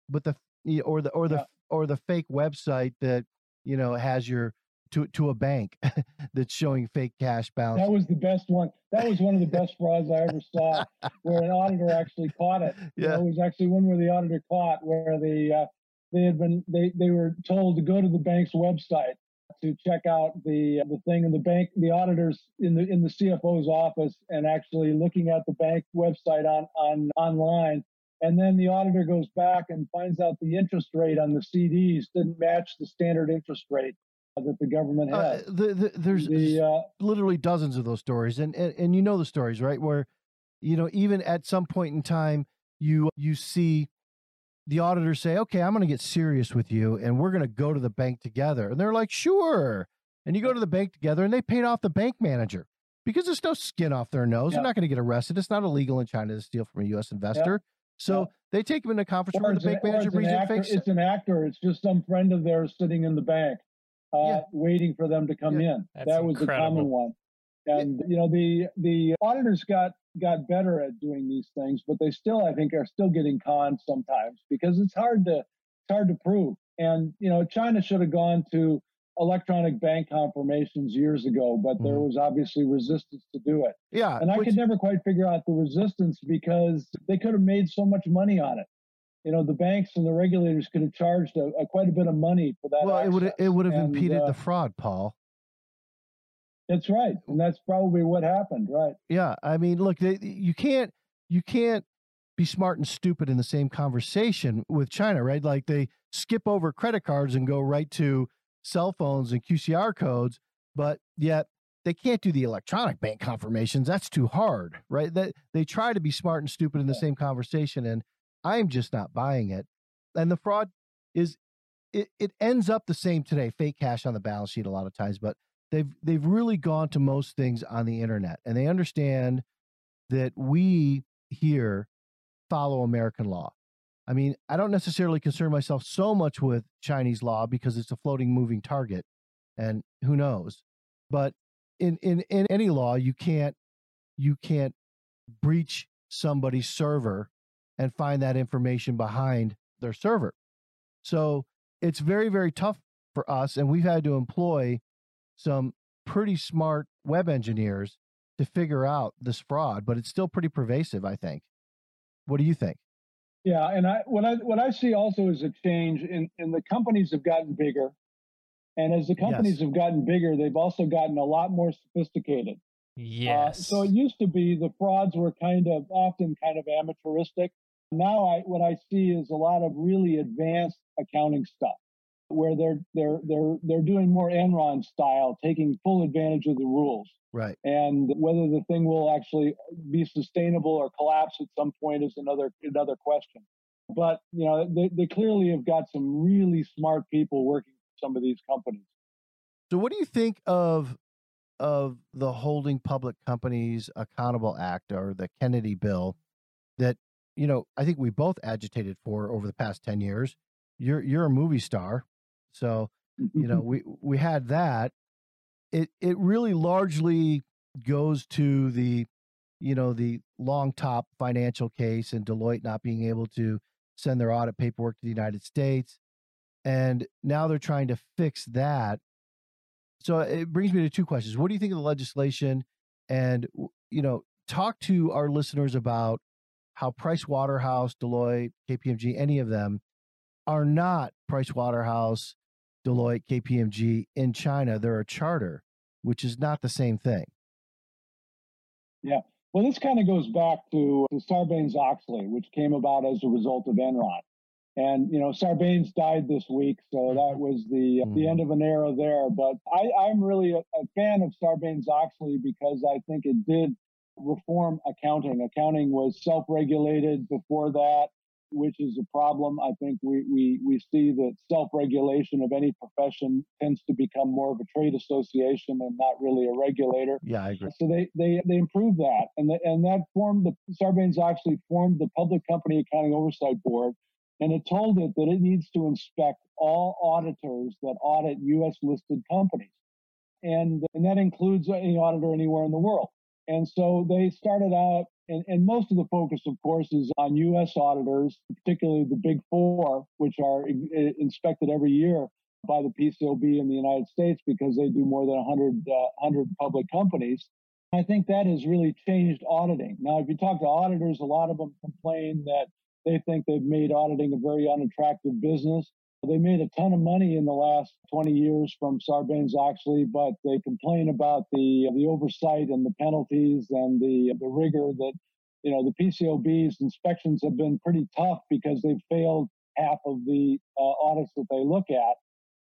[SPEAKER 2] But the or the or the or the fake website that you know has your to to a bank that's showing fake cash balance.
[SPEAKER 3] That was the best one. That was one of the best frauds I ever saw, where an auditor actually caught it. Yeah, it was actually one where the auditor caught where the uh, they had been they they were told to go to the bank's website to check out the the thing in the bank the auditors in the in the CFO's office and actually looking at the bank website on on online and then the auditor goes back and finds out the interest rate on the CDs didn't match the standard interest rate that the government uh, has. Uh, the,
[SPEAKER 2] the, there's the, uh, literally dozens of those stories, and, and and you know the stories, right? Where you know even at some point in time, you you see the auditors say, "Okay, I'm going to get serious with you, and we're going to go to the bank together," and they're like, "Sure." And you go to the bank together, and they paid off the bank manager because there's no skin off their nose. Yeah. They're not going to get arrested. It's not illegal in China to steal from a U.S. investor. Yeah. So yeah. they take him in a conference room. The bank manager brings
[SPEAKER 3] in fake. It's an actor. It's just some friend of theirs sitting in the bank uh, yeah. waiting for them to come yeah. in. That's that was incredible. a common one. And you know the the auditors got got better at doing these things, but they still I think are still getting conned sometimes because it's hard to it's hard to prove. And you know China should have gone to electronic bank confirmations years ago, but there mm-hmm. was obviously resistance to do it.
[SPEAKER 2] Yeah.
[SPEAKER 3] And I which, could never quite figure out the resistance because they could have made so much money on it you know the banks and the regulators could have charged a, a quite a bit of money for that.
[SPEAKER 2] Well,
[SPEAKER 3] access.
[SPEAKER 2] it would it would have and, impeded uh, the fraud, Paul.
[SPEAKER 3] That's right, and that's probably what happened, right?
[SPEAKER 2] Yeah, I mean, look, they, you can't you can't be smart and stupid in the same conversation with China, right? Like they skip over credit cards and go right to cell phones and QCR codes, but yet they can't do the electronic bank confirmations. That's too hard, right? That they try to be smart and stupid in the yeah. same conversation, and I'm just not buying it. And the fraud is it, it ends up the same today, fake cash on the balance sheet a lot of times, but they've they've really gone to most things on the internet and they understand that we here follow American law. I mean, I don't necessarily concern myself so much with Chinese law because it's a floating moving target and who knows. But in in in any law you can't you can't breach somebody's server and find that information behind their server. So it's very, very tough for us. And we've had to employ some pretty smart web engineers to figure out this fraud, but it's still pretty pervasive, I think. What do you think?
[SPEAKER 3] Yeah, and I what I what I see also is a change in, in the companies have gotten bigger. And as the companies yes. have gotten bigger, they've also gotten a lot more sophisticated.
[SPEAKER 5] Yes.
[SPEAKER 3] Uh, so it used to be the frauds were kind of often kind of amateuristic. Now, I, what I see is a lot of really advanced accounting stuff where they're they're they're they're doing more Enron style, taking full advantage of the rules.
[SPEAKER 2] Right.
[SPEAKER 3] And whether the thing will actually be sustainable or collapse at some point is another another question. But you know, they, they clearly have got some really smart people working for some of these companies.
[SPEAKER 2] So, what do you think of of the Holding Public Companies Accountable Act or the Kennedy Bill that you know I think we both agitated for over the past ten years? You're you're a movie star, so you know mm-hmm. we we had that. It it really largely goes to the you know the long top financial case and Deloitte not being able to send their audit paperwork to the United States. And now they're trying to fix that. So it brings me to two questions. What do you think of the legislation? And, you know, talk to our listeners about how Price Waterhouse, Deloitte, KPMG, any of them are not Price Waterhouse, Deloitte, KPMG in China. They're a charter, which is not the same thing.
[SPEAKER 3] Yeah. Well, this kind of goes back to, to Sarbanes Oxley, which came about as a result of Enron. And you know, Sarbanes died this week, so that was the mm. the end of an era there. But I, I'm really a, a fan of Sarbanes Oxley because I think it did reform accounting. Accounting was self-regulated before that which is a problem. I think we, we, we see that self regulation of any profession tends to become more of a trade association and not really a regulator.
[SPEAKER 2] Yeah, I agree.
[SPEAKER 3] So they, they, they improved that. And, the, and that formed the Sarbanes actually formed the Public Company Accounting Oversight Board. And it told it that it needs to inspect all auditors that audit U.S. listed companies. And, and that includes any auditor anywhere in the world. And so they started out and, and most of the focus, of course, is on U.S. auditors, particularly the big four, which are inspected every year by the PCAOB in the United States because they do more than 100, uh, 100 public companies. I think that has really changed auditing. Now, if you talk to auditors, a lot of them complain that they think they've made auditing a very unattractive business. They made a ton of money in the last 20 years from Sarbanes Oxley, but they complain about the the oversight and the penalties and the the rigor that you know the PCAOB's inspections have been pretty tough because they've failed half of the uh, audits that they look at.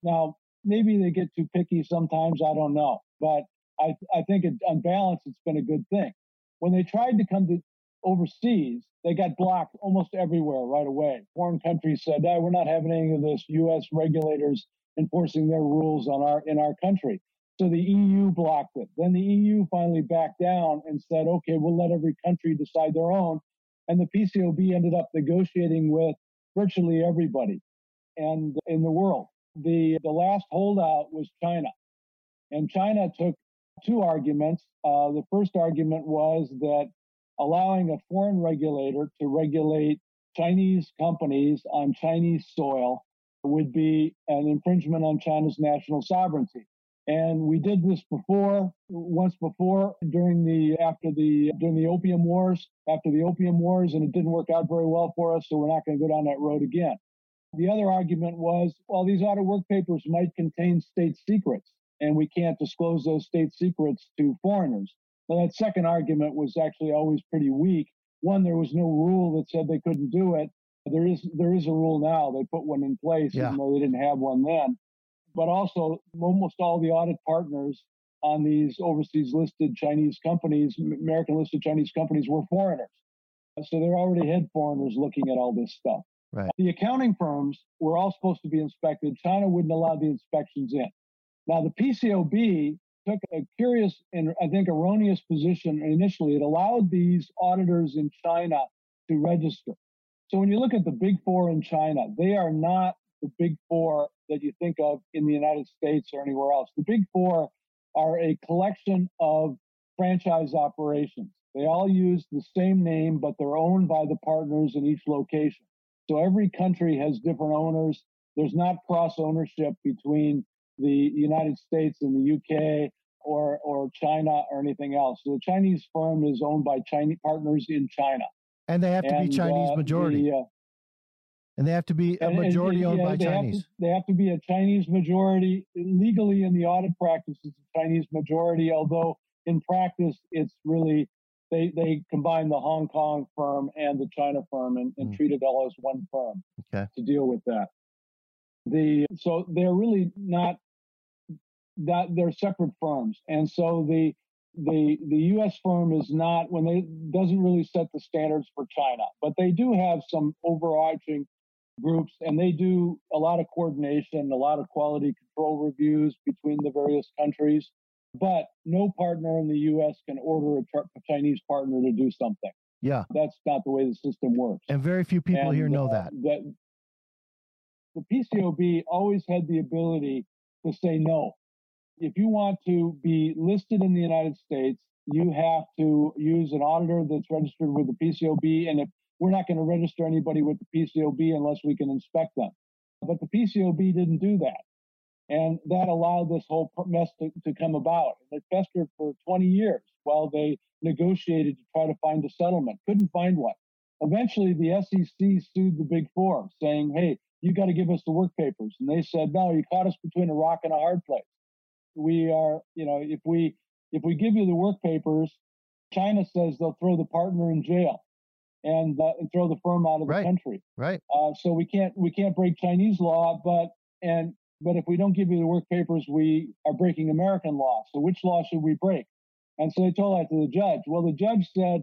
[SPEAKER 3] Now, maybe they get too picky sometimes. I don't know, but I I think it, on balance, it's been a good thing. When they tried to come to overseas, they got blocked almost everywhere right away. Foreign countries said, hey, we're not having any of this U.S. regulators enforcing their rules on our in our country. So the EU blocked it. Then the EU finally backed down and said, okay, we'll let every country decide their own. And the PCAOB ended up negotiating with virtually everybody and in the world. The the last holdout was China. And China took two arguments. Uh, the first argument was that allowing a foreign regulator to regulate Chinese companies on Chinese soil would be an infringement on China's national sovereignty. And we did this before, once before during the after the during the opium wars, after the opium wars, and it didn't work out very well for us, so we're not going to go down that road again. The other argument was, well, these audit work papers might contain state secrets, and we can't disclose those state secrets to foreigners. Now, that second argument was actually always pretty weak. One, there was no rule that said they couldn't do it. There is there is a rule now. They put one in place, yeah. even though they didn't have one then. But also, almost all the audit partners on these overseas listed Chinese companies, American listed Chinese companies, were foreigners. So they already had foreigners looking at all this stuff.
[SPEAKER 2] Right.
[SPEAKER 3] The accounting firms were all supposed to be inspected. China wouldn't allow the inspections in. Now, the PCAOB took a curious and I think erroneous position initially. It allowed these auditors in China to register. So when you look at the big four in China, they are not the big four that you think of in the United States or anywhere else. The big four are a collection of franchise operations. They all use the same name, but they're owned by the partners in each location. So every country has different owners. There's not cross ownership between the United States and the UK or or China or anything else. So the Chinese firm is owned by Chinese partners in China,
[SPEAKER 2] and they have to and, be Chinese uh, majority. The, uh, and they have to be a majority and, owned yeah, by
[SPEAKER 3] they
[SPEAKER 2] Chinese.
[SPEAKER 3] Have to, they have to be a Chinese majority. Legally, in the audit practice, it's a Chinese majority. Although in practice, it's really they they combine the Hong Kong firm and the China firm and, and mm. treat it all as one firm
[SPEAKER 2] okay.
[SPEAKER 3] to deal with that. The so they're really not that they're separate firms, and so the the the U.S. firm is not when they doesn't really set the standards for China, but they do have some overarching groups, and they do a lot of coordination, a lot of quality control reviews between the various countries. But no partner in the U.S. can order a, a Chinese partner to do something.
[SPEAKER 2] Yeah,
[SPEAKER 3] that's not the way the system works.
[SPEAKER 2] And very few people and, here know uh, that.
[SPEAKER 3] that. The PCAOB always had the ability to say no. If you want to be listed in the United States, you have to use an auditor that's registered with the PCAOB. And if we're not going to register anybody with the PCAOB unless we can inspect them. But the PCAOB didn't do that. And that allowed this whole mess to, to come about. And It festered for 20 years while they negotiated to try to find a settlement. Couldn't find one. Eventually, the SEC sued the Big Four, saying, hey, you got to give us the work papers. And they said, no, you caught us between a rock and a hard place. We are, you know, if we if we give you the work papers, China says they'll throw the partner in jail and, uh, and throw the firm out of the
[SPEAKER 2] right.
[SPEAKER 3] country.
[SPEAKER 2] Right.
[SPEAKER 3] Uh, so we can't we can't break Chinese law, but and but if we don't give you the work papers, we are breaking American law. So which law should we break? And so they told that to the judge. Well, the judge said,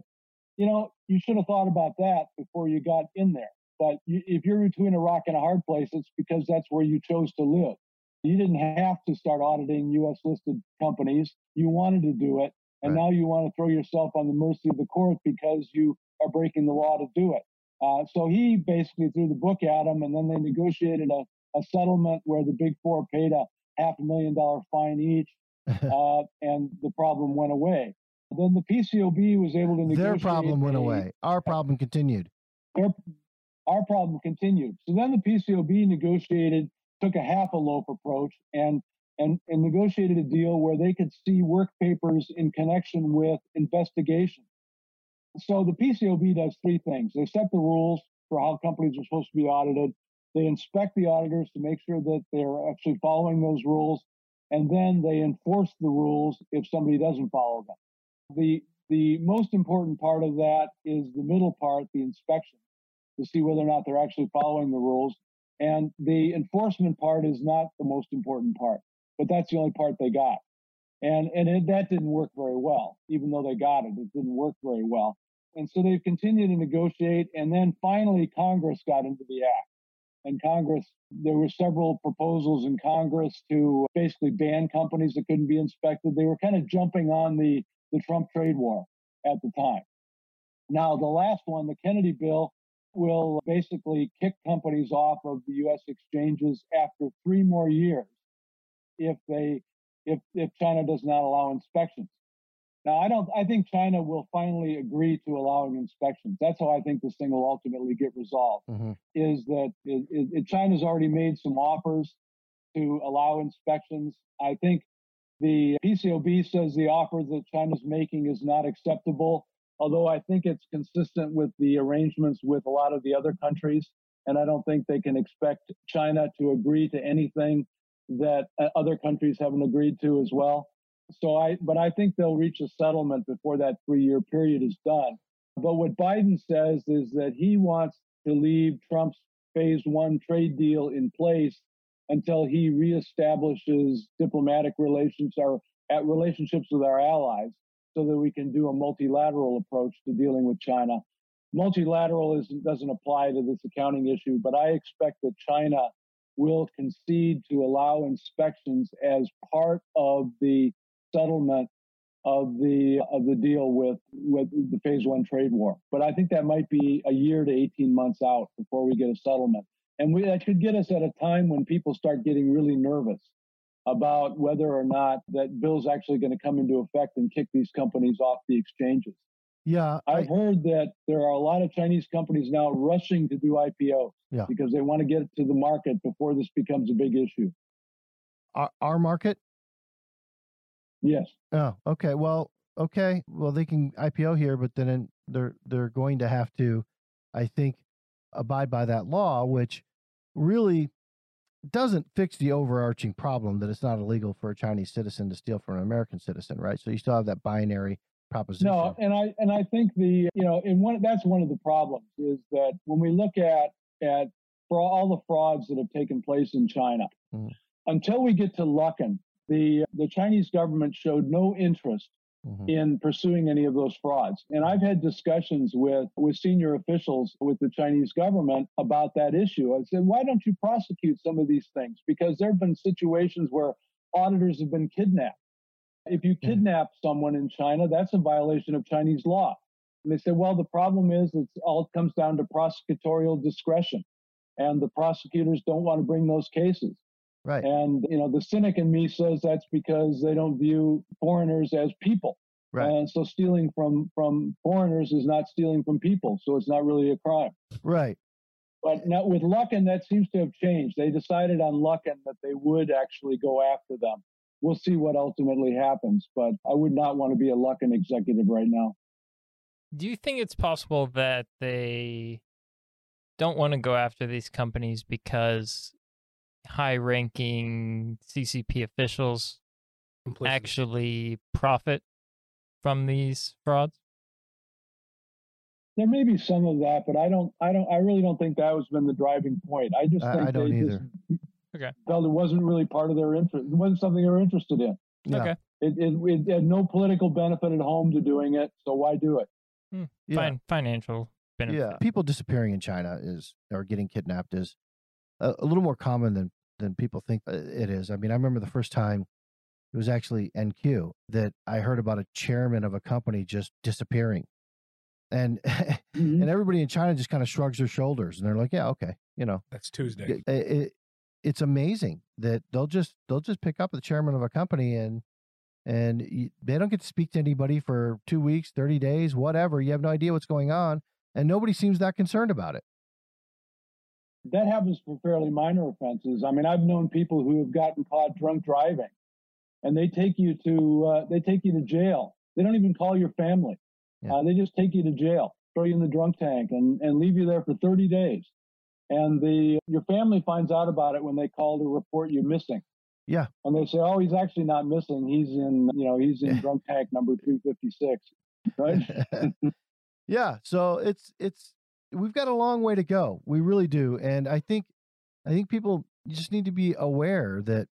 [SPEAKER 3] you know, you should have thought about that before you got in there. But you, if you're between a rock and a hard place, it's because that's where you chose to live. You didn't have to start auditing U.S. listed companies. You wanted to do it. And right. now you want to throw yourself on the mercy of the court because you are breaking the law to do it. Uh, so he basically threw the book at him, and then they negotiated a, a settlement where the big four paid a half a million dollar fine each, uh, and the problem went away. Then the PCAOB was able to negotiate.
[SPEAKER 2] Their problem went a, away. Our problem continued.
[SPEAKER 3] Their, our problem continued. So then the PCAOB negotiated, took a half a loaf approach, and and, and negotiated a deal where they could see work papers in connection with investigation. So the PCAOB does three things. They set the rules for how companies are supposed to be audited. They inspect the auditors to make sure that they're actually following those rules, and then they enforce the rules if somebody doesn't follow them. The the most important part of that is the middle part, the inspection, to see whether or not they're actually following the rules. And the enforcement part is not the most important part, but that's the only part they got. And and it, that didn't work very well, even though they got it. It didn't work very well. And so they've continued to negotiate. And then finally, Congress got into the act. And Congress, there were several proposals in Congress to basically ban companies that couldn't be inspected. They were kind of jumping on the, the Trump trade war at the time. Now, the last one, the Kennedy bill, will basically kick companies off of the U.S. exchanges after three more years if they if if China does not allow inspections. Now, I don't. I think China will finally agree to allowing inspections. That's how I think this thing will ultimately get resolved. Mm-hmm. Is that it, it, China's already made some offers to allow inspections. I think the PCAOB says the offer that China's making is not acceptable, although I think it's consistent with the arrangements with a lot of the other countries. And I don't think they can expect China to agree to anything that uh, other countries haven't agreed to as well. So I, but I think they'll reach a settlement before that three year period is done. But what Biden says is that he wants to leave Trump's phase one trade deal in place until he reestablishes diplomatic relations or at relationships with our allies so that we can do a multilateral approach to dealing with China. Multilateral doesn't apply to this accounting issue, but I expect that China will concede to allow inspections as part of the settlement of the of the deal with with the phase one trade war. But I think that might be a year to 18 months out before we get a settlement. And we, that could get us at a time when people start getting really nervous about whether or not that bill's actually going to come into effect and kick these companies off the exchanges.
[SPEAKER 2] Yeah.
[SPEAKER 3] I've I, heard that there are a lot of Chinese companies now rushing to do IPOs
[SPEAKER 2] yeah.
[SPEAKER 3] because they want to get to the market before this becomes a big issue.
[SPEAKER 2] Our, our market?
[SPEAKER 3] Yes.
[SPEAKER 2] Oh, okay. Well, okay. Well, they can IPO here, but then they're they're going to have to, I think, abide by that law, which really doesn't fix the overarching problem that it's not illegal for a Chinese citizen to steal from an American citizen, right? So you still have that binary proposition.
[SPEAKER 3] No, and I and I think the you know, and one that's one of the problems is that when we look at at for all the frauds that have taken place in China, mm. until we get to Luckin, the the Chinese government showed no interest mm-hmm. in pursuing any of those frauds. And I've had discussions with, with senior officials with the Chinese government about that issue. I said, why don't you prosecute some of these things? Because there have been situations where auditors have been kidnapped. If you kidnap someone in China, that's a violation of Chinese law. And they said, well, the problem is it all comes down to prosecutorial discretion. And the prosecutors don't want to bring those cases.
[SPEAKER 2] Right.
[SPEAKER 3] And, you know, the cynic in me says that's because they don't view foreigners as people.
[SPEAKER 2] Right.
[SPEAKER 3] And so stealing from from foreigners is not stealing from people. So it's not really a crime.
[SPEAKER 2] Right.
[SPEAKER 3] But now with Luckin, that seems to have changed. They decided on Luckin that they would actually go after them. We'll see what ultimately happens, but I would not want to be a Luckin executive right now.
[SPEAKER 5] Do you think it's possible that they don't want to go after these companies because high ranking CCP officials actually profit from these frauds?
[SPEAKER 3] There may be some of that, but I don't, I don't, I really don't think that was been the driving point. I just think
[SPEAKER 2] I don't
[SPEAKER 3] they
[SPEAKER 2] either.
[SPEAKER 3] Just
[SPEAKER 5] okay.
[SPEAKER 3] felt it wasn't really part of their interest. It wasn't something they were interested in.
[SPEAKER 2] Yeah.
[SPEAKER 5] Okay.
[SPEAKER 3] It, it, it, had no political benefit at home to doing it, so why do it?
[SPEAKER 5] Hmm.
[SPEAKER 2] Yeah.
[SPEAKER 5] Fine, financial benefit.
[SPEAKER 2] Yeah, people disappearing in China is or getting kidnapped is a, a little more common than than people think uh, it is. I mean, I remember the first time it was actually NQ that I heard about a chairman of a company just disappearing, and
[SPEAKER 3] Mhm.
[SPEAKER 2] and everybody in China just kind of shrugs their shoulders and they're like, yeah, okay, you know,
[SPEAKER 4] That's Tuesday.
[SPEAKER 2] it, it, it's amazing that they'll just they'll just pick up the chairman of a company and and you, they don't get to speak to anybody for two weeks, thirty days, whatever. You have no idea what's going on, and nobody seems that concerned about it.
[SPEAKER 3] That happens for fairly minor offenses. I mean, I've known people who have gotten caught drunk driving, and they take you to uh, they take you to jail. They don't even call your family.
[SPEAKER 2] Yeah.
[SPEAKER 3] Uh, they just take you to jail, throw you in the drunk tank, and and leave you there for 30 days. And the your family finds out about it when they call to report you missing.
[SPEAKER 2] Yeah.
[SPEAKER 3] And they say, "Oh, he's actually not missing. He's in, you know, he's in drunk tank number 356." Right?
[SPEAKER 2] yeah, so it's it's we've got a long way to go. We really do, and I think I think people just need to be aware that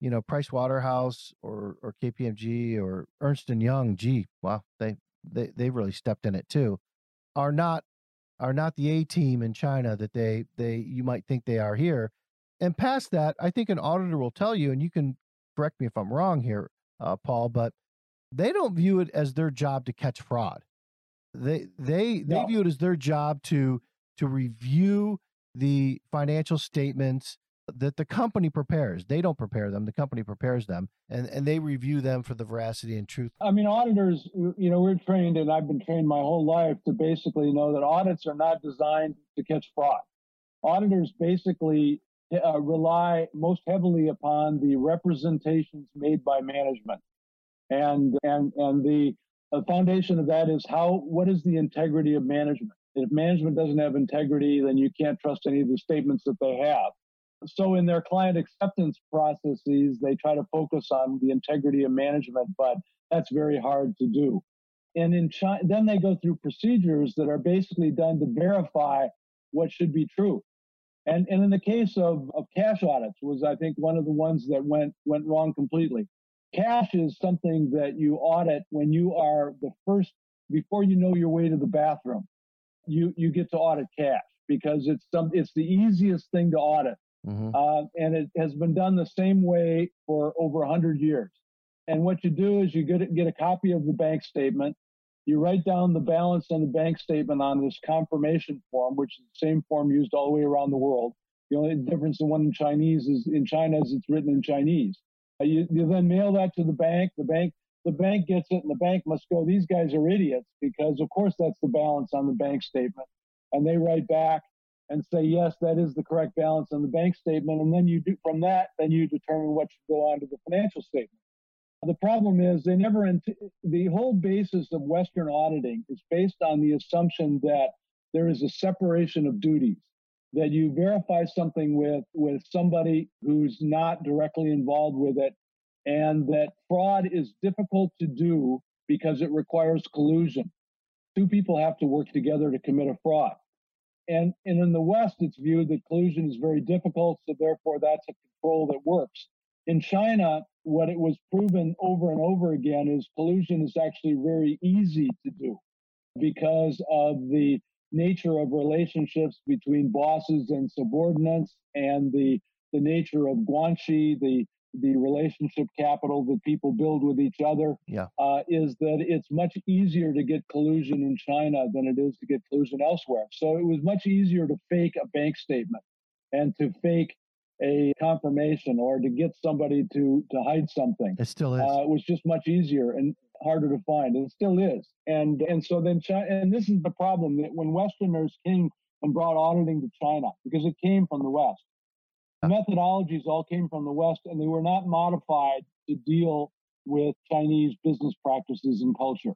[SPEAKER 2] you know Price Waterhouse or or KPMG or Ernst and Young, gee, wow, they they they really stepped in it too, are not are not the A team in China that they they you might think they are here. And past that, I think an auditor will tell you, and you can correct me if I'm wrong here, uh, Paul, but they don't view it as their job to catch fraud. They they they
[SPEAKER 3] No.
[SPEAKER 2] view it as their job to to review the financial statements that the company prepares. They don't prepare them; the company prepares them, and and they review them for the veracity and truth.
[SPEAKER 3] I mean, auditors, you know, we're trained, and I've been trained my whole life to basically know that audits are not designed to catch fraud. Auditors basically uh, rely most heavily upon the representations made by management, and and and the, the foundation of that is how what is the integrity of management. If management doesn't have integrity, then you can't trust any of the statements that they have. So in their client acceptance processes, they try to focus on the integrity of management, but that's very hard to do. And in China, then they go through procedures that are basically done to verify what should be true. And, and in the case of, of cash audits was, I think, one of the ones that went, went wrong completely. Cash is something that you audit when you are the first, before you know your way to the bathroom, you, you get to audit cash because it's some, it's the easiest thing to audit.
[SPEAKER 2] Mhm.
[SPEAKER 3] Uh, and it has been done the same way for over 100 years. And what you do is you get, get a copy of the bank statement. You write down the balance on the bank statement on this confirmation form, which is the same form used all the way around the world. The only difference, the one in Chinese is in China is it's written in Chinese. Uh, you, you then mail that to the bank. The bank the bank gets it, and the bank must go. These guys are idiots because, of course, that's the balance on the bank statement. And they write back and say, yes, that is the correct balance on the bank statement. And then you do from that, then you determine what should go on to the financial statement. The problem is they never, the whole basis of Western auditing is based on the assumption that there is a separation of duties, that you verify something with, with somebody who's not directly involved with it, and that fraud is difficult to do because it requires collusion. Two people have to work together to commit a fraud. And, and in the West, it's viewed that collusion is very difficult, so therefore that's a control that works. in China, what it was proven over and over again is collusion is actually very easy to do because of the nature of relationships between bosses and subordinates and the the nature of guanxi, the the relationship capital that people build with each other
[SPEAKER 2] yeah.
[SPEAKER 3] uh, is that it's much easier to get collusion in China than it is to get collusion elsewhere. So it was much easier to fake a bank statement and to fake a confirmation or to get somebody to to hide something.
[SPEAKER 2] It still is.
[SPEAKER 3] Uh, it was just much easier and harder to find, and it still is. And and so then China, and this is the problem that when Westerners came and brought auditing to China because it came from the West, methodologies all came from the West, and they were not modified to deal with Chinese business practices and culture.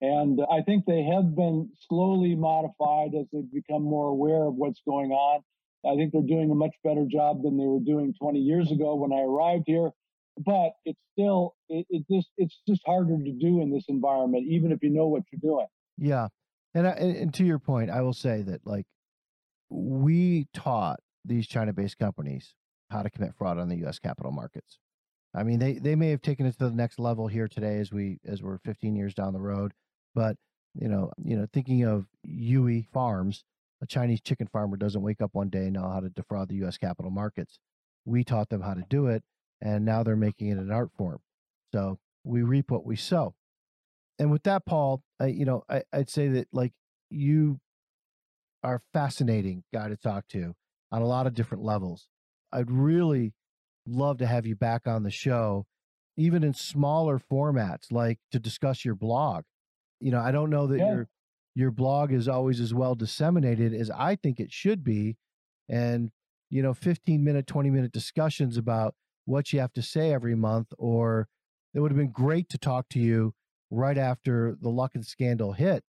[SPEAKER 3] And I think they have been slowly modified as they've become more aware of what's going on. I think they're doing a much better job than they were doing 20 years ago when I arrived here. But it's still, it, it just, it's just harder to do in this environment, even if you know what you're doing.
[SPEAKER 2] Yeah, and I, and to your point, I will say that like we taught these China-based companies how to commit fraud on the U.S. capital markets. I mean, they they may have taken it to the next level here today as we as we're 15 years down the road, but you know, you know, thinking of Yuhe Farms, a Chinese chicken farmer doesn't wake up one day and know how to defraud the U.S. capital markets. We taught them how to do it, and now they're making it an art form. So we reap what we sow. And with that, Paul, I, you know, I, I'd say that like you are fascinating guy to talk to on a lot of different levels. I'd really love to have you back on the show, even in smaller formats, like to discuss your blog. You know, I don't know that
[SPEAKER 3] Yeah.
[SPEAKER 2] your your blog is always as well disseminated as I think it should be. And, you know, 15 minute, 20 minute discussions about what you have to say every month, or it would have been great to talk to you right after the Luckin scandal hit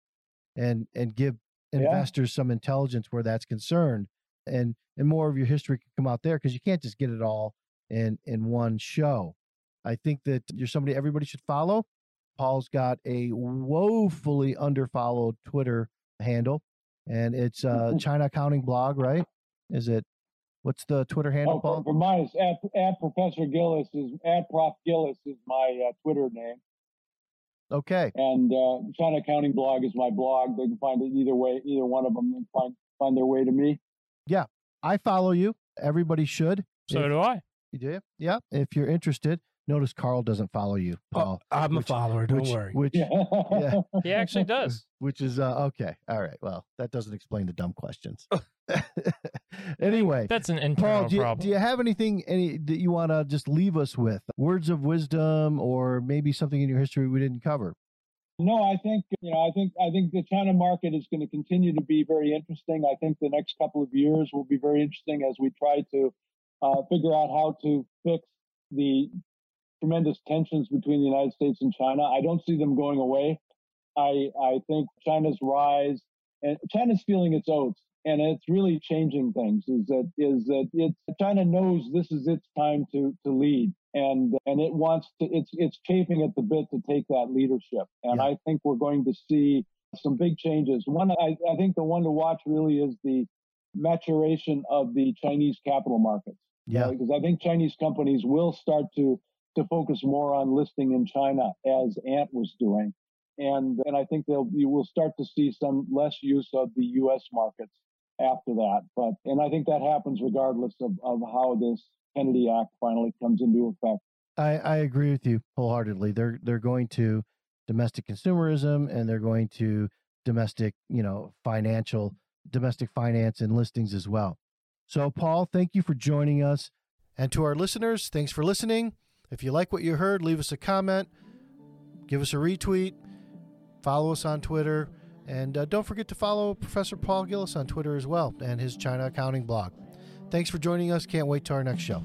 [SPEAKER 2] and and give
[SPEAKER 3] Yeah.
[SPEAKER 2] investors some intelligence where that's concerned and and more of your history can come out there because you can't just get it all in in one show. I think that you're somebody everybody should follow. Paul's got a woefully underfollowed Twitter handle, and it's uh China Accounting Blog, right? Is it? What's the Twitter handle,
[SPEAKER 3] Oh, for,
[SPEAKER 2] Paul?
[SPEAKER 3] for mine, it's at, at Professor Gillis is at Prof Gillis is my uh, Twitter name,
[SPEAKER 2] Okay,
[SPEAKER 3] and uh, China Accounting Blog is my blog. They can find it either way, either one of them, and find find their way to me.
[SPEAKER 2] Yeah, I follow you. Everybody should.
[SPEAKER 5] So
[SPEAKER 2] If-
[SPEAKER 5] do I.
[SPEAKER 2] You do? Yeah. If you're interested, notice Carl doesn't follow you, Paul.
[SPEAKER 4] Oh, I'm
[SPEAKER 2] which-
[SPEAKER 4] a follower. Don't
[SPEAKER 2] which,
[SPEAKER 4] worry.
[SPEAKER 2] Which,
[SPEAKER 3] Yeah.
[SPEAKER 2] yeah.
[SPEAKER 5] He actually does.
[SPEAKER 2] which is uh, okay. All right. Well, that doesn't explain the dumb questions. anyway,
[SPEAKER 5] That's an internal
[SPEAKER 2] Paul, do you,
[SPEAKER 5] problem.
[SPEAKER 2] do you have anything any that you want to just leave us with? Words of wisdom, or maybe something in your history we didn't cover?
[SPEAKER 3] No, I think you know. I think I think the China market is going to continue to be very interesting. I think the next couple of years will be very interesting as we try to uh, figure out how to fix the tremendous tensions between the United States and China. I don't see them going away. I I think China's rise and China's feeling its oats, and it's really changing things. Is that is that it's China knows this is its time to to lead, and and it wants to. It's it's chafing at the bit to take that leadership, and
[SPEAKER 2] Yeah.
[SPEAKER 3] I think we're going to see some big changes. One, I, I think the one to watch really is the maturation of the Chinese capital markets
[SPEAKER 2] Yeah.
[SPEAKER 3] because I think Chinese companies will start to to focus more on listing in China as Ant was doing, and and I think they'll you will start to see some less use of the U.S. markets after that. But and I think that happens regardless of of how this Kennedy Act finally comes into effect.
[SPEAKER 2] I, I agree with you wholeheartedly. They're they're going to domestic consumerism and they're going to domestic, you know, financial domestic finance and listings as well. So Paul, thank you for joining us. And to our listeners, thanks for listening. If you like what you heard, leave us a comment, give us a retweet, follow us on Twitter, and uh, don't forget to follow Professor Paul Gillis on Twitter as well and his China accounting blog. Thanks for joining us. Can't wait to our next show.